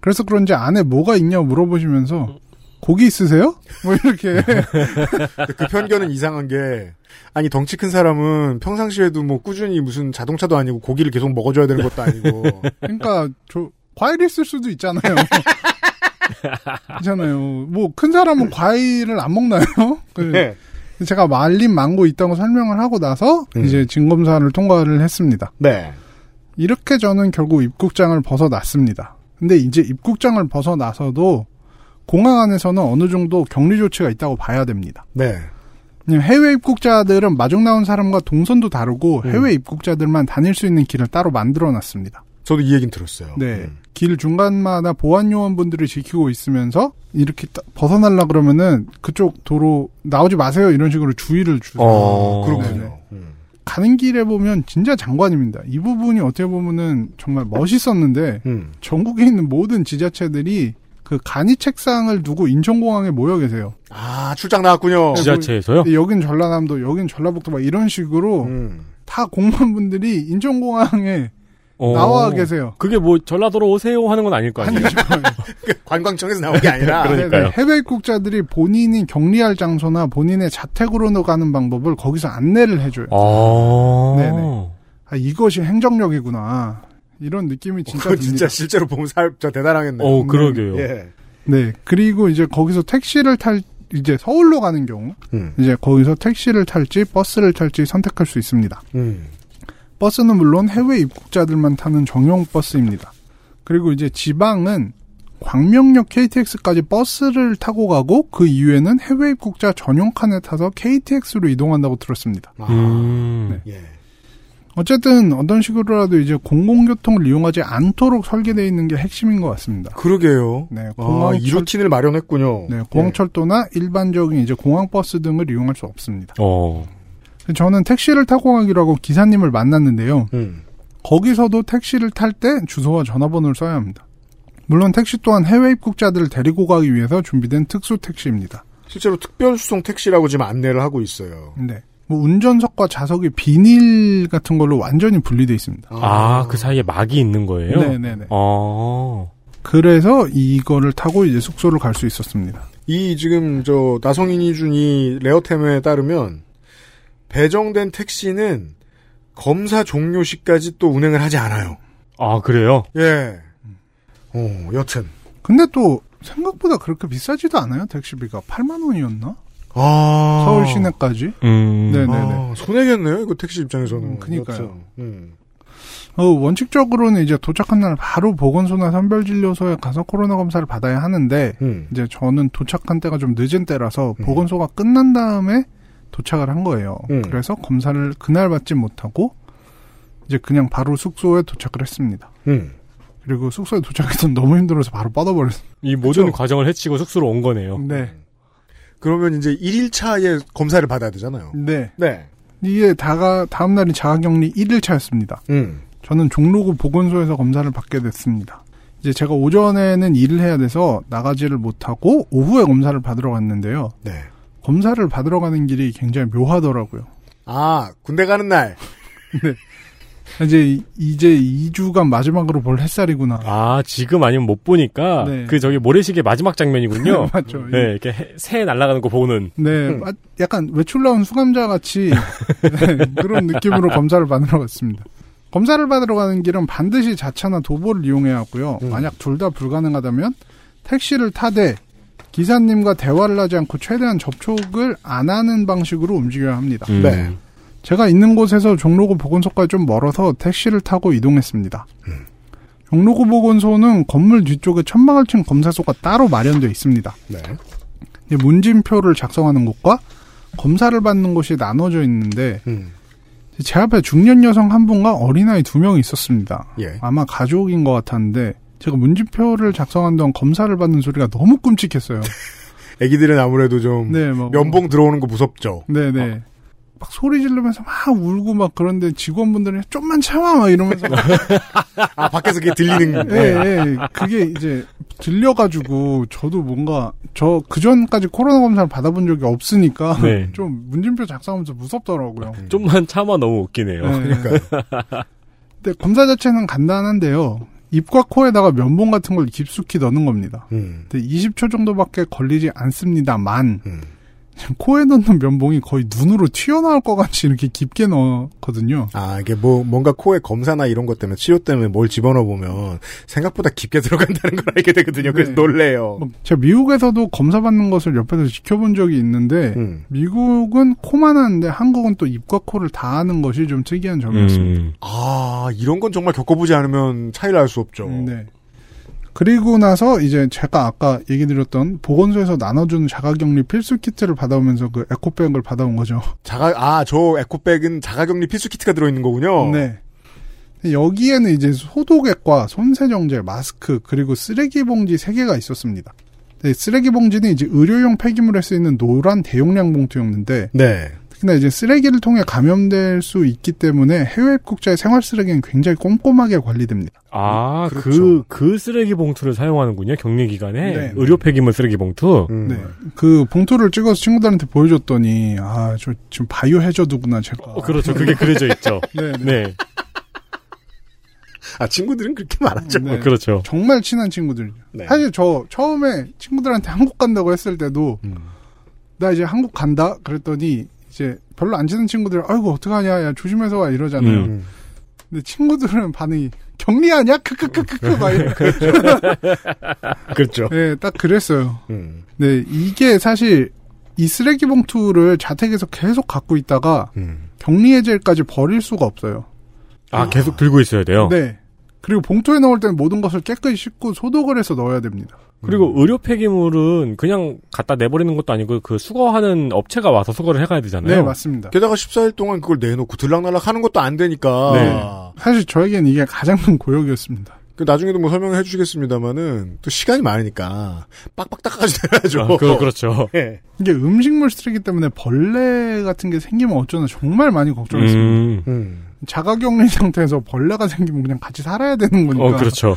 그래서 그런지 안에 뭐가 있냐고 물어보시면서 고기 있으세요? 뭐 이렇게 그 편견은 이상한 게 아니 덩치 큰 사람은 평상시에도 뭐 꾸준히 무슨 자동차도 아니고 고기를 계속 먹어줘야 되는 것도 아니고 그러니까 저 과일 있을 수도 있잖아요. 있잖아요. 뭐 큰 사람은 과일을 안 먹나요? 그 네. 제가 말린 망고 있다고 설명을 하고 나서 음. 이제 진검사를 통과를 했습니다. 네. 이렇게 저는 결국 입국장을 벗어났습니다. 근데 이제 입국장을 벗어나서도 공항 안에서는 어느 정도 격리 조치가 있다고 봐야 됩니다. 네. 해외 입국자들은 마중 나온 사람과 동선도 다르고 음. 해외 입국자들만 다닐 수 있는 길을 따로 만들어 놨습니다. 저도 이 얘기는 들었어요. 네. 음. 길 중간마다 보안 요원분들이 지키고 있으면서 이렇게 따- 벗어나려 그러면은 그쪽 도로 나오지 마세요 이런 식으로 주의를 주세요. 어, 그렇군요. 네네. 음. 가는 길에 보면 진짜 장관입니다. 이 부분이 어떻게 보면은 정말 멋있었는데 음. 전국에 있는 모든 지자체들이 그 간이 책상을 두고 인천공항에 모여 계세요. 아 출장 나왔군요. 지자체에서요? 여긴 전라남도, 여긴 전라북도 막 이런 식으로 음. 다 공무원분들이 인천공항에 어. 나와 계세요. 그게 뭐 전라도로 오세요 하는 건 아닐 거 아니에요? 관광청에서 나온 게 아니라 그러니까요. 네네. 해외 입국자들이 본인이 격리할 장소나 본인의 자택으로 가는 방법을 거기서 안내를 해줘요. 아. 네네. 아, 이것이 행정력이구나. 이런 느낌이 진짜 듭니다. 진짜 실제로 보면 살, 저 대단하겠네요. 어, 그러게요. 예. 네. 그리고 이제 거기서 택시를 탈, 이제 서울로 가는 경우, 음. 이제 거기서 택시를 탈지 버스를 탈지 선택할 수 있습니다. 음. 버스는 물론 해외 입국자들만 타는 전용 버스입니다. 그리고 이제 지방은 광명역 KTX까지 버스를 타고 가고 그 이후에는 해외 입국자 전용 칸에 타서 KTX로 이동한다고 들었습니다. 아, 음. 네. 예. 어쨌든 어떤 식으로라도 이제 공공교통을 이용하지 않도록 설계되어 있는 게 핵심인 것 같습니다. 그러게요. 네, 아, 공항 이 루틴을 마련했군요. 네, 공항철도나 일반적인 이제 공항버스 등을 이용할 수 없습니다. 어. 저는 택시를 타고 가기로 하고 기사님을 만났는데요. 예. 음. 거기서도 택시를 탈 때 주소와 전화번호를 써야 합니다. 물론 택시 또한 해외 입국자들을 데리고 가기 위해서 준비된 특수 택시입니다. 실제로 특별 수송 택시라고 지금 안내를 하고 있어요. 네. 뭐 운전석과 좌석이 비닐 같은 걸로 완전히 분리돼 있습니다. 아, 그 사이에 막이 있는 거예요? 네네네. 어. 그래서 이거를 타고 이제 숙소를 갈 수 있었습니다. 이 지금 저 나성인이 준 이 레어템에 따르면 배정된 택시는 검사 종료 시까지 또 운행을 하지 않아요. 아, 그래요? 예. 어, 여튼. 근데 또 생각보다 그렇게 비싸지도 않아요. 택시비가 8만 원이었나? 아. 서울 시내까지. 음. 네네네. 아, 손해겠네요, 이거 택시 입장에서는. 음, 그니까요. 여튼. 음. 어, 원칙적으로는 이제 도착한 날 바로 보건소나 선별진료소에 가서 코로나 검사를 받아야 하는데 음. 이제 저는 도착한 때가 좀 늦은 때라서 음. 보건소가 끝난 다음에 도착을 한 거예요. 음. 그래서 검사를 그날 받지 못하고 이제 그냥 바로 숙소에 도착을 했습니다. 음. 그리고 숙소에 도착해서 너무 힘들어서 바로 뻗어버렸어요. 이 모든 그쵸? 과정을 해치고 숙소로 온 거네요. 네. 그러면 이제 1일차에 검사를 받아야 되잖아요. 네. 네. 이게 다가 다음 날이 자가격리 1일차였습니다. 음. 저는 종로구 보건소에서 검사를 받게 됐습니다. 이제 제가 오전에는 일을 해야 돼서 나가지를 못하고 오후에 검사를 받으러 갔는데요. 네. 검사를 받으러 가는 길이 굉장히 묘하더라고요. 아, 군대 가는 날. 이제 이제 2주간 마지막으로 볼 햇살이구나. 아, 지금 아니면 못 보니까 네. 그 저기 모래시계 마지막 장면이군요. 맞죠. 네, 이렇게 해- 새 날아가는 거 보는. 네, 음. 아, 약간 외출 나온 수감자 같이 네, 그런 느낌으로 검사를 받으러 갔습니다. 검사를 받으러 가는 길은 반드시 자차나 도보를 이용해야 하고요. 음. 만약 둘 다 불가능하다면 택시를 타되 기사님과 대화를 하지 않고 최대한 접촉을 안 하는 방식으로 움직여야 합니다. 음. 네. 제가 있는 곳에서 종로구 보건소까지 좀 멀어서 택시를 타고 이동했습니다. 음. 종로구 보건소는 건물 뒤쪽에 천막을 친 검사소가 따로 마련되어 있습니다. 네. 이 문진표를 작성하는 곳과 검사를 받는 곳이 나눠져 있는데 음. 제 앞에 중년 여성 한 분과 어린아이 두 명이 있었습니다. 예. 아마 가족인 것 같았는데 제가 문진표를 작성한 동안 검사를 받는 소리가 너무 끔찍했어요. 애기들은 아무래도 좀 네, 뭐 면봉 들어오는 거 무섭죠. 네네. 막 소리 지르면서 막 울고 막 그런데 직원분들이 좀만 참아 막 이러면서 아 밖에서 그게 들리는 예, 예, 그게 이제 들려가지고 저도 뭔가 저 그전까지 코로나 검사를 받아본 적이 없으니까 네. 좀 문진표 작성하면서 무섭더라고요. 좀만 참아 너무 웃기네요. 네. 그러니까 근데 검사 자체는 간단한데요. 입과 코에다가 면봉 같은 걸 깊숙이 넣는 겁니다. 음. 근데 20초 정도밖에 걸리지 않습니다만 음. 코에 넣는 면봉이 거의 눈으로 튀어나올 것 같이 이렇게 깊게 넣거든요. 아, 이게 뭐, 뭔가 코에 검사나 이런 것 때문에, 치료 때문에 뭘 집어넣어 보면, 생각보다 깊게 들어간다는 걸 알게 되거든요. 그래서 네. 놀래요. 뭐 제가 미국에서도 검사 받는 것을 옆에서 지켜본 적이 있는데 음. 미국은 코만 하는데 한국은 또 입과 코를 다 하는 것이 좀 특이한 점이었습니다. 음. 아, 이런 건 정말 겪어보지 않으면 차이를 알 수 없죠. 네. 그리고 나서 이제 제가 아까 얘기 드렸던 보건소에서 나눠주는 자가격리 필수 키트를 받아오면서 그 에코백을 받아온 거죠. 자가, 아, 저 에코백은 자가격리 필수 키트가 들어있는 거군요. 네. 여기에는 이제 소독액과 손세정제, 마스크, 그리고 쓰레기 봉지 3개가 있었습니다. 네, 쓰레기 봉지는 이제 의료용 폐기물에 쓰이는 노란 대용량 봉투였는데, 네. 특히나 이제 쓰레기를 통해 감염될 수 있기 때문에 해외 입국자의 생활 쓰레기는 굉장히 꼼꼼하게 관리됩니다. 아, 그, 그렇죠. 그 쓰레기 봉투를 사용하는군요. 격리 기간에. 네. 의료 폐기물 쓰레기 봉투. 음. 네. 그 봉투를 찍어서 친구들한테 보여줬더니, 아, 저 지금 바이오 해저드구나, 제가. 어, 그렇죠. 그게 그려져 있죠. 네, 네. 네. 아, 친구들은 그렇게 말하죠. 네. 어, 그렇죠. 정말 친한 친구들이죠. 네. 사실 저 처음에 친구들한테 한국 간다고 했을 때도 음. 나 이제 한국 간다 그랬더니 이제 별로 안 친한 친구들 아이고 어떡하냐 야 조심해서 와 이러잖아요. 음. 근데 친구들은 반응이 격리하냐 크크크크크 막 이러. 그렇죠. 네, 딱 그랬어요. 음. 네, 이게 사실 이 쓰레기 봉투를 자택에서 계속 갖고 있다가 음. 격리 해제일까지 버릴 수가 없어요. 아, 계속 들고 있어야 돼요? 네. 그리고 봉투에 넣을 때는 모든 것을 깨끗이 씻고 소독을 해서 넣어야 됩니다. 그리고 의료 폐기물은 그냥 갖다 내버리는 것도 아니고 그 수거하는 업체가 와서 수거를 해가야 되잖아요. 네, 맞습니다. 게다가 14일 동안 그걸 내놓고 들락날락 하는 것도 안 되니까. 네. 사실 저에겐 이게 가장 큰 고역이었습니다. 그 나중에도 뭐 설명을 해주시겠습니다만은 또 시간이 많으니까 빡빡 닦아가지고 내야죠. 아, 그, 그렇죠. 예. 이게 음식물 쓰레기 때문에 벌레 같은 게 생기면 어쩌나 정말 많이 걱정했습니다. 음. 음. 자가격리 상태에서 벌레가 생기면 그냥 같이 살아야 되는 거니까. 어, 그렇죠.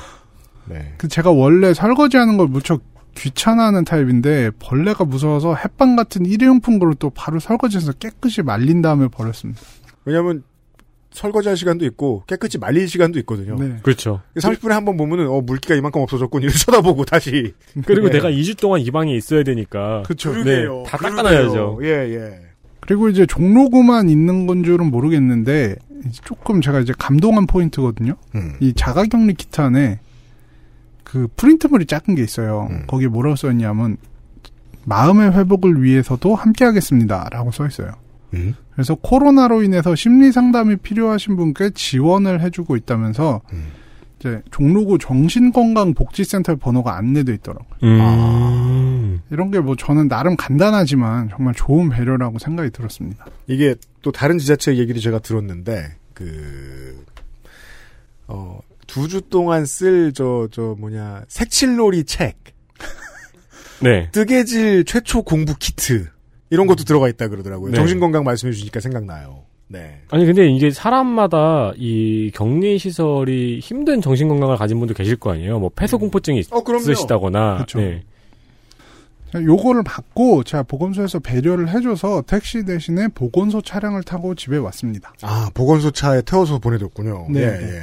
네. 그 제가 원래 설거지하는 걸 무척 귀찮아하는 타입인데 벌레가 무서워서 햇반 같은 일회용품 그릇 또 바로 설거지해서 깨끗이 말린 다음에 버렸습니다. 왜냐면 설거지할 시간도 있고 깨끗이 말릴 시간도 있거든요. 네. 그렇죠. 30분에 한 번 보면은 어 물기가 이만큼 없어졌군 이렇게 쳐다보고 다시 그리고 네. 내가 2주 동안 이 방에 있어야 되니까. 그렇죠. 네, 다. 닦아놔야죠. 예 예. 그리고 이제 종로구만 있는 건 줄은 모르겠는데 조금 제가 이제 감동한 포인트거든요. 음. 이 자가격리 키트 안에 그 프린트물이 작은 게 있어요. 음. 거기에 뭐라고 써있냐면 마음의 회복을 위해서도 함께하겠습니다라고 써 있어요. 음? 그래서 코로나로 인해서 심리 상담이 필요하신 분께 지원을 해주고 있다면서 음. 이제 종로구 정신건강복지센터 번호가 안내돼 있더라고요. 음. 이런 게 뭐 저는 나름 간단하지만 정말 좋은 배려라고 생각이 들었습니다. 이게 또 다른 지자체 얘기를 제가 들었는데 그 어, 두 주 동안 쓸저저 뭐냐 색칠놀이 책, 네. 뜨개질 최초 공부 키트 이런 것도 들어가 있다 그러더라고요. 네. 정신건강 말씀해 주니까 생각나요. 네. 아니 근데 이게 사람마다 이 격리 시설이 힘든 정신 건강을 가진 분도 계실 거 아니에요. 뭐 폐소 공포증이 어 그럼요. 있으시다거나. 그쵸. 네. 요거를 받고 제가 보건소에서 배려를 해줘서 택시 대신에 보건소 차량을 타고 집에 왔습니다. 아 보건소 차에 태워서 보내줬군요. 네, 예, 네. 예.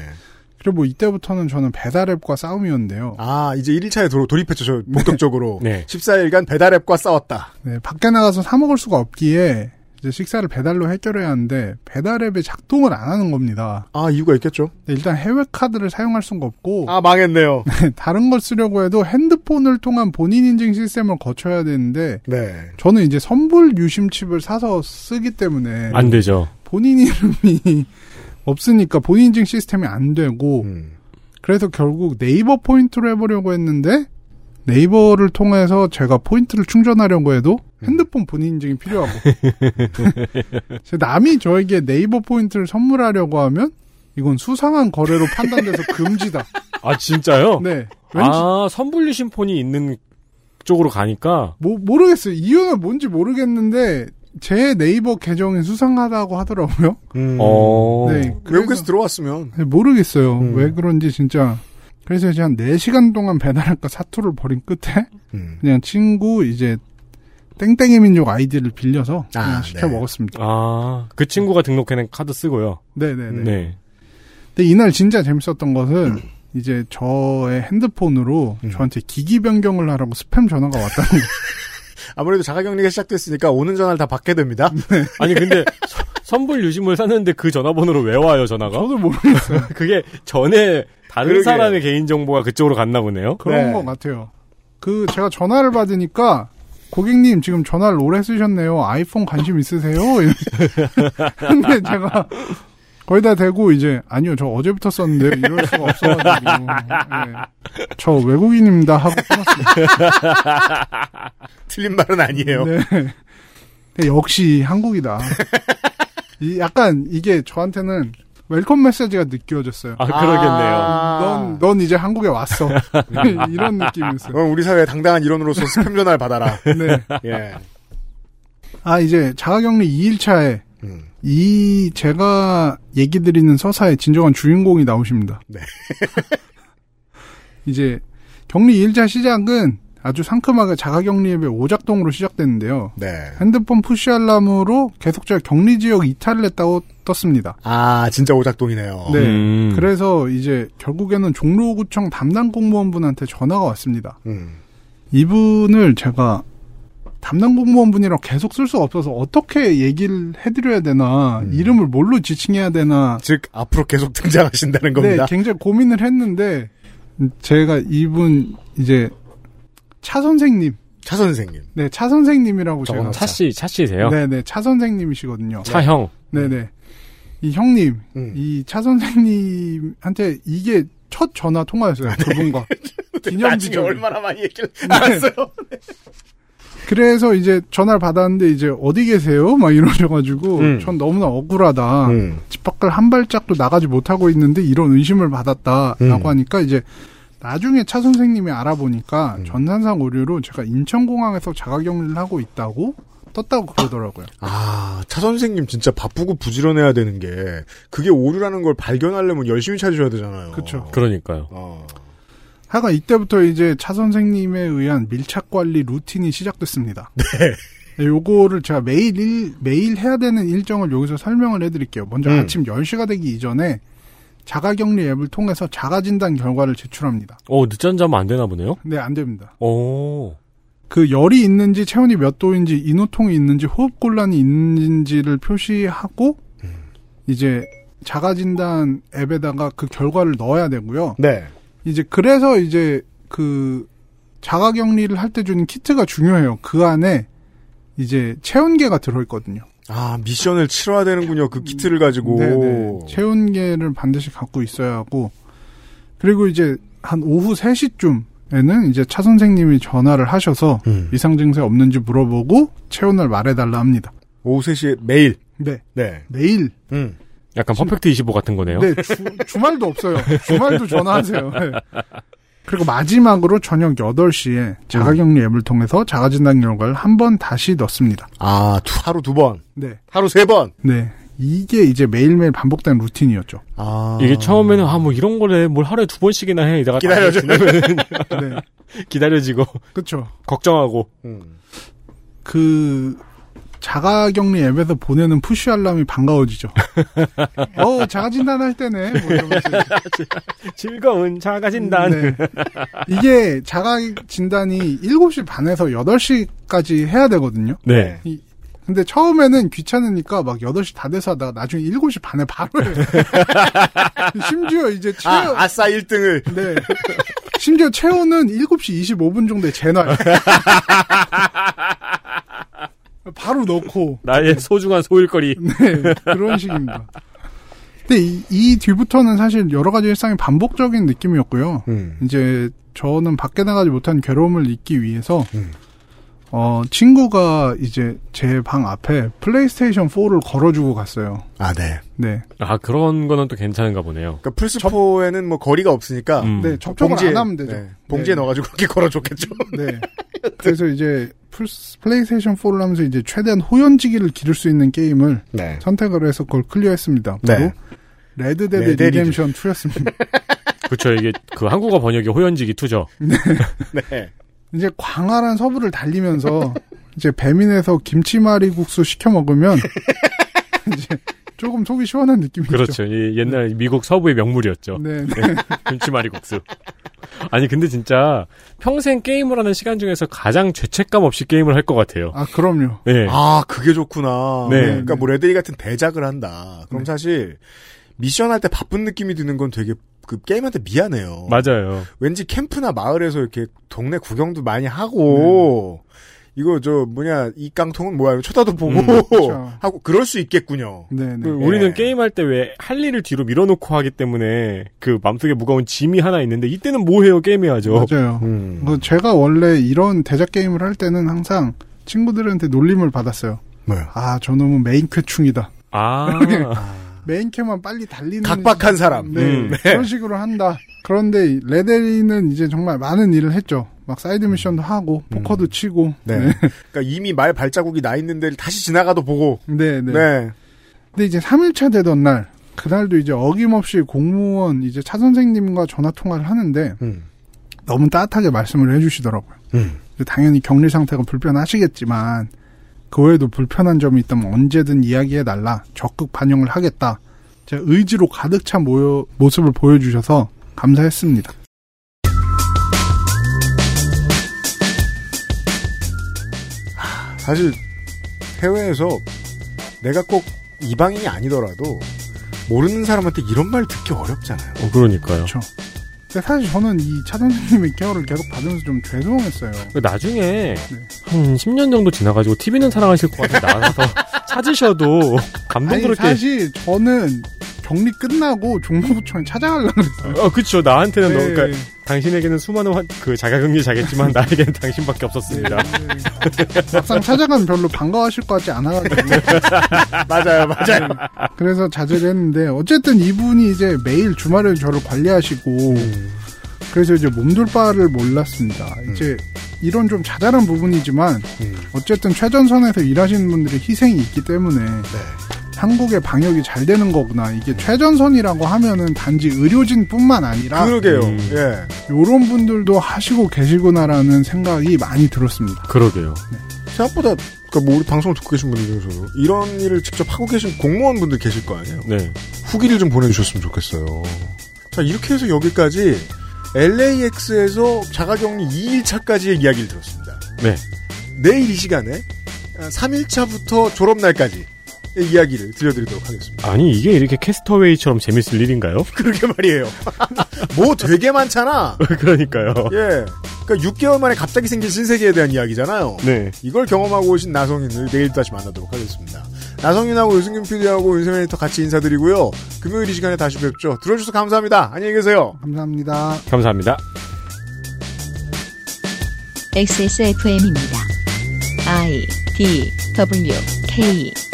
그리고 뭐 이때부터는 저는 배달앱과 싸움이었는데요. 아 이제 1일차에 도, 돌입했죠. 저 본격적으로. 네. 14일간 배달앱과 싸웠다. 네, 밖에 나가서 사 먹을 수가 없기에 이제 식사를 배달로 해결해야 하는데 배달앱이 작동을 안 하는 겁니다. 아 이유가 있겠죠. 네, 일단 해외 카드를 사용할 수가 없고 아 망했네요. 다른 걸 쓰려고 해도 핸드폰을 통한 본인 인증 시스템을 거쳐야 되는데 네. 저는 이제 선불 유심 칩을 사서 쓰기 때문에 안 되죠. 본인 이름이 없으니까 본인 인증 시스템이 안 되고 음. 그래서 결국 네이버 포인트로 해보려고 했는데 네이버를 통해서 제가 포인트를 충전하려고 해도 핸드폰 본인 인증이 필요하고 남이 저에게 네이버 포인트를 선물하려고 하면 이건 수상한 거래로 판단돼서 금지다. 아 진짜요? 네. 왠지 아 선불유심 폰이 있는 쪽으로 가니까 뭐 모르겠어요. 이유는 뭔지 모르겠는데 제 네이버 계정이 수상하다고 하더라고요. 음. 어. 네. 외국에서 들어왔으면. 네, 모르겠어요. 음. 왜 그런지 진짜. 그래서 이제 한 4시간 동안 배달앱과 사투를 벌인 끝에 음. 그냥 친구 이제 땡땡의 민족 아이디를 빌려서 아, 시켜 네. 먹었습니다. 아, 그 친구가 등록해낸 카드 쓰고요. 네네네. 네. 근데 이날 진짜 재밌었던 것은 이제 저의 핸드폰으로 음. 저한테 기기 변경을 하라고 스팸 전화가 왔다는 거. 아무래도 자가격리가 시작됐으니까 오는 전화를 다 받게 됩니다. 아니, 근데 서- 선불 유심을 샀는데 그 전화번호로 왜 와요, 전화가? 저도 모르겠어요. 그게 전에 다른 그러게. 사람의 개인 정보가 그쪽으로 갔나 보네요. 그런 네. 것 같아요. 그 제가 전화를 받으니까 고객님 지금 전화를 오래 쓰셨네요. 아이폰 관심 있으세요? 근데 제가 거의 다 되고 이제 아니요 저 어제부터 썼는데 이럴 수가 없어가지고 네. 저 외국인입니다 하고 끊었습니다. 틀린 말은 아니에요. 네. 역시 한국이다. 이 약간 이게 저한테는 welcome 메시지가 느껴졌어요. 아, 그러겠네요. 넌, 넌 이제 한국에 왔어. 이런 느낌이었어요. 그럼 우리 사회의 당당한 일원으로서 스팸 전화를 받아라. 네. 예. 아, 이제 자가격리 2일차에 음. 이 제가 얘기 드리는 서사의 진정한 주인공이 나오십니다. 네. 이제 격리 2일차 시작은 아주 상큼하게 자가격리 앱의 오작동으로 시작됐는데요. 네. 핸드폰 푸시 알람으로 계속 제가 격리 지역 이탈을 했다고 떴습니다. 아, 진짜 오작동이네요. 네. 음. 그래서 이제 결국에는 종로구청 담당 공무원분한테 전화가 왔습니다. 음. 이분을 제가 담당 공무원분이랑 계속 쓸 수가 없어서 어떻게 얘기를 해드려야 되나 음. 이름을 뭘로 지칭해야 되나 즉, 앞으로 계속 등장하신다는 네 겁니다. 굉장히 고민을 했는데 제가 이분 이제 차 선생님 차 선생님. 네 차 선생님이라고 제가 저거는 차씨, 차 씨세요? 네 네 차 선생님이시거든요. 차 형. 네 네 이 형님 음. 이차 선생님한테 이게 첫 전화 통화였어요 그분과 나중에 기념비적으로. 얼마나 많이 얘기를 네. 알았어요. 그래서 이제 전화를 받았는데 이제 어디 계세요? 막 이러셔가지고 음. 전 너무나 억울하다. 음. 집 밖을 한 발짝도 나가지 못하고 있는데 이런 의심을 받았다라고 음. 하니까 이제 나중에 차 선생님이 알아보니까 음. 전산상 오류로 제가 인천공항에서 자가격리를 하고 있다고 떴다고 그러더라고요. 아, 차 선생님 진짜 바쁘고 부지런해야 되는 게, 그게 오류라는 걸 발견하려면 열심히 찾으셔야 되잖아요. 그쵸. 그러니까요. 어. 하여간 이때부터 이제 차 선생님에 의한 밀착 관리 루틴이 시작됐습니다. 네. 요거를 제가 매일 일, 매일 해야 되는 일정을 여기서 설명을 해드릴게요. 먼저 음. 아침 10시가 되기 이전에 자가격리 앱을 통해서 자가진단 결과를 제출합니다. 어, 늦잠 자면 안 되나 보네요? 네, 안 됩니다. 오. 그 열이 있는지 체온이 몇 도인지 인후통이 있는지 호흡곤란이 있는지를 표시하고 이제 자가진단 앱에다가 그 결과를 넣어야 되고요. 네. 이제 그래서 이제 그 자가격리를 할 때 주는 키트가 중요해요. 그 안에 이제 체온계가 들어있거든요. 아, 미션을 치러야 되는군요. 그 키트를 가지고. 네네. 체온계를 반드시 갖고 있어야 하고 그리고 이제 한 오후 3시쯤에는 이제 차 선생님이 전화를 하셔서 음. 이상 증세 없는지 물어보고 체온을 말해달라 합니다. 오후 3시에 매일. 네. 네. 매일. 음. 약간 퍼펙트 25 같은 거네요. 네, 주, 말도 없어요. 주말도 전화하세요. 네. 그리고 마지막으로 저녁 8시에 자가격리 앱을 통해서 자가진단 결과를 한 번 다시 넣습니다. 아, 두- 하루 두 번. 네. 하루 세 번. 네. 이게 이제 매일매일 반복된 루틴이었죠. 아. 이게 처음에는 아 뭐 이런 거래 뭘 하루에 두 번씩이나 해 이다가 기다려줘. 네. 기다려지고 그쵸. 걱정하고 음. 그, 자가격리 앱에서 보내는 푸시 알람이 반가워지죠. 어, 자가진단 할 때네. 뭐. 즐거운 자가진단 네. 이게 자가진단이 7시 반에서 8시까지 해야 되거든요. 네. 이- 근데 처음에는 귀찮으니까 막 8시 다 돼서 하다가 나중에 7시 반에 바로 해요. 심지어 이제 체온, 아, 아싸 1등을. 네. 심지어 체온은 7시 25분 정도에 재놔요. 바로 넣고. 나의 소중한 소일거리 네, 그런 식입니다. 근데 이, 이 뒤부터는 사실 여러 가지 일상이 반복적인 느낌이었고요. 음. 이제 저는 밖에 나가지 못한 괴로움을 잊기 위해서 음. 어 친구가 이제 제 방 앞에 플레이스테이션 4를 걸어주고 갔어요. 아, 네. 네, 아 그런 거는 또 괜찮은가 보네요. 그러니까 플스4에는 뭐 거리가 없으니까. 음. 네 접촉을 봉지에, 안 하면 되죠. 네, 봉지에 네. 넣어가지고 그렇게 걸어줬겠죠. 네. 그래서 이제 플레이스테이션 4를 하면서 이제 최대한 호연지기를 기를 수 있는 게임을 네. 선택을 해서 그걸 clear했습니다. 바로 네. 레드 데드 레드 리뎀션 2였습니다. 그렇죠. 이게 그 한국어 번역이 호연지기 two죠. 네. 이제 광활한 서부를 달리면서 이제 배민에서 김치말이 국수 시켜 먹으면 이제 조금 속이 시원한 느낌이죠. 그렇죠. 이 옛날 미국 서부의 명물이었죠. 네. 김치말이 국수. 아니 근데 진짜 평생 게임을 하는 시간 중에서 가장 죄책감 없이 게임을 할 것 같아요. 아 그럼요. 네. 아, 그게 좋구나. 네. 그러니까 뭐 레데리 같은 대작을 한다. 그럼 사실 미션 할 때 바쁜 느낌이 드는 건 되게 그 게임한테 미안해요. 맞아요. 왠지 캠프나 마을에서 이렇게 동네 구경도 많이 하고 이거 저 뭐냐 이 깡통은 뭐야 쳐다도 보고 음, 그렇죠. 하고 그럴 수 있겠군요. 네, 네. 그 우리는 예. 게임할 때 왜 할 일을 뒤로 밀어놓고 하기 때문에 그 맘속에 무거운 짐이 하나 있는데 이때는 뭐 해요 게임해야죠. 맞아요. 음. 뭐 제가 원래 이런 대작 게임을 할 때는 항상 친구들한테 놀림을 받았어요. 뭐요? 아, 저놈은 메인캐충이다. 아, 메인캐만 빨리 달리는 각박한 사람. 네, 음, 네. 그런 식으로 한다. 그런데 레데리는 이제 정말 많은 일을 했죠. 막 사이드 미션도 하고 포커도 치고. 네. 네. 그러니까 이미 말 발자국이 나 있는 데를 다시 지나가도 보고. 네, 네. 네. 근데 이제 3일차 되던 날 그날도 이제 어김없이 공무원 이제 차 선생님과 전화 통화를 하는데 음. 너무 따뜻하게 말씀을 해주시더라고요. 음. 당연히 격리 상태가 불편하시겠지만 그 외에도 불편한 점이 있다면 언제든 이야기해 달라 적극 반영을 하겠다. 제 의지로 가득 찬 모여, 모습을 보여주셔서 감사했습니다. 사실 해외에서 내가 꼭 이방인이 아니더라도 모르는 사람한테 이런 말 듣기 어렵잖아요. 어, 그러니까요. 그렇죠. 근데 사실 저는 이 차 선생님의 케어를 계속 받으면서 좀 죄송했어요. 나중에 한 10년 정도 지나가지고 TV는 사랑하실 것 같아 나가서 찾으셔도 아니, 감동스럽게. 사실 저는 격리 끝나고 종로구청에 찾아가려고 그랬어요. 어, 그쵸. 나한테는 너, 네. 그러니까 당신에게는 수많은 환- 그 자가격리자겠지만 나에게는 당신밖에 없었습니다. 막상 찾아가면 별로 반가워하실 것 같지 않아가지고. 맞아요, 맞아요. 그래서 자제를 했는데, 어쨌든 이분이 이제 매일 주말에 저를 관리하시고, 그래서 이제 몸둘 바를 몰랐습니다. 이제 이런 좀 자잘한 부분이지만, 어쨌든 최전선에서 일하시는 분들의 희생이 있기 때문에, 한국의 방역이 잘 되는 거구나. 이게 최전선이라고 하면은 단지 의료진뿐만 아니라, 그러게요. 음. 예. 요런 분들도 하시고 계시구나라는 생각이 많이 들었습니다. 그러게요. 생각보다 그러니까 뭐 우리 방송을 듣고 계신 분들 중에서도 이런 일을 직접 하고 계신 공무원분들 계실 거 아니에요. 네. 후기를 좀 보내주셨으면 좋겠어요. 자 이렇게 해서 여기까지 LAX에서 자가격리 2일차까지의 이야기를 들었습니다. 네. 내일 이 시간에 3일차부터 졸업날까지 의 이야기를 들려드리도록 하겠습니다. 아니, 이게 이렇게 캐스터웨이처럼 재밌을 일인가요? 그러게 말이에요. 뭐 되게 많잖아. 그러니까요. 예. 그러니까 6개월 만에 갑자기 생긴 신세계에 대한 이야기잖아요. 네. 이걸 경험하고 오신 나성인을 내일 다시 만나도록 하겠습니다. 나성인하고 유승균 PD하고 윤세민 에디터 같이 인사드리고요. 금요일 이 시간에 다시 뵙죠. 들어주셔서 감사합니다. 안녕히 계세요. 감사합니다. 감사합니다. XSFM입니다. I D W K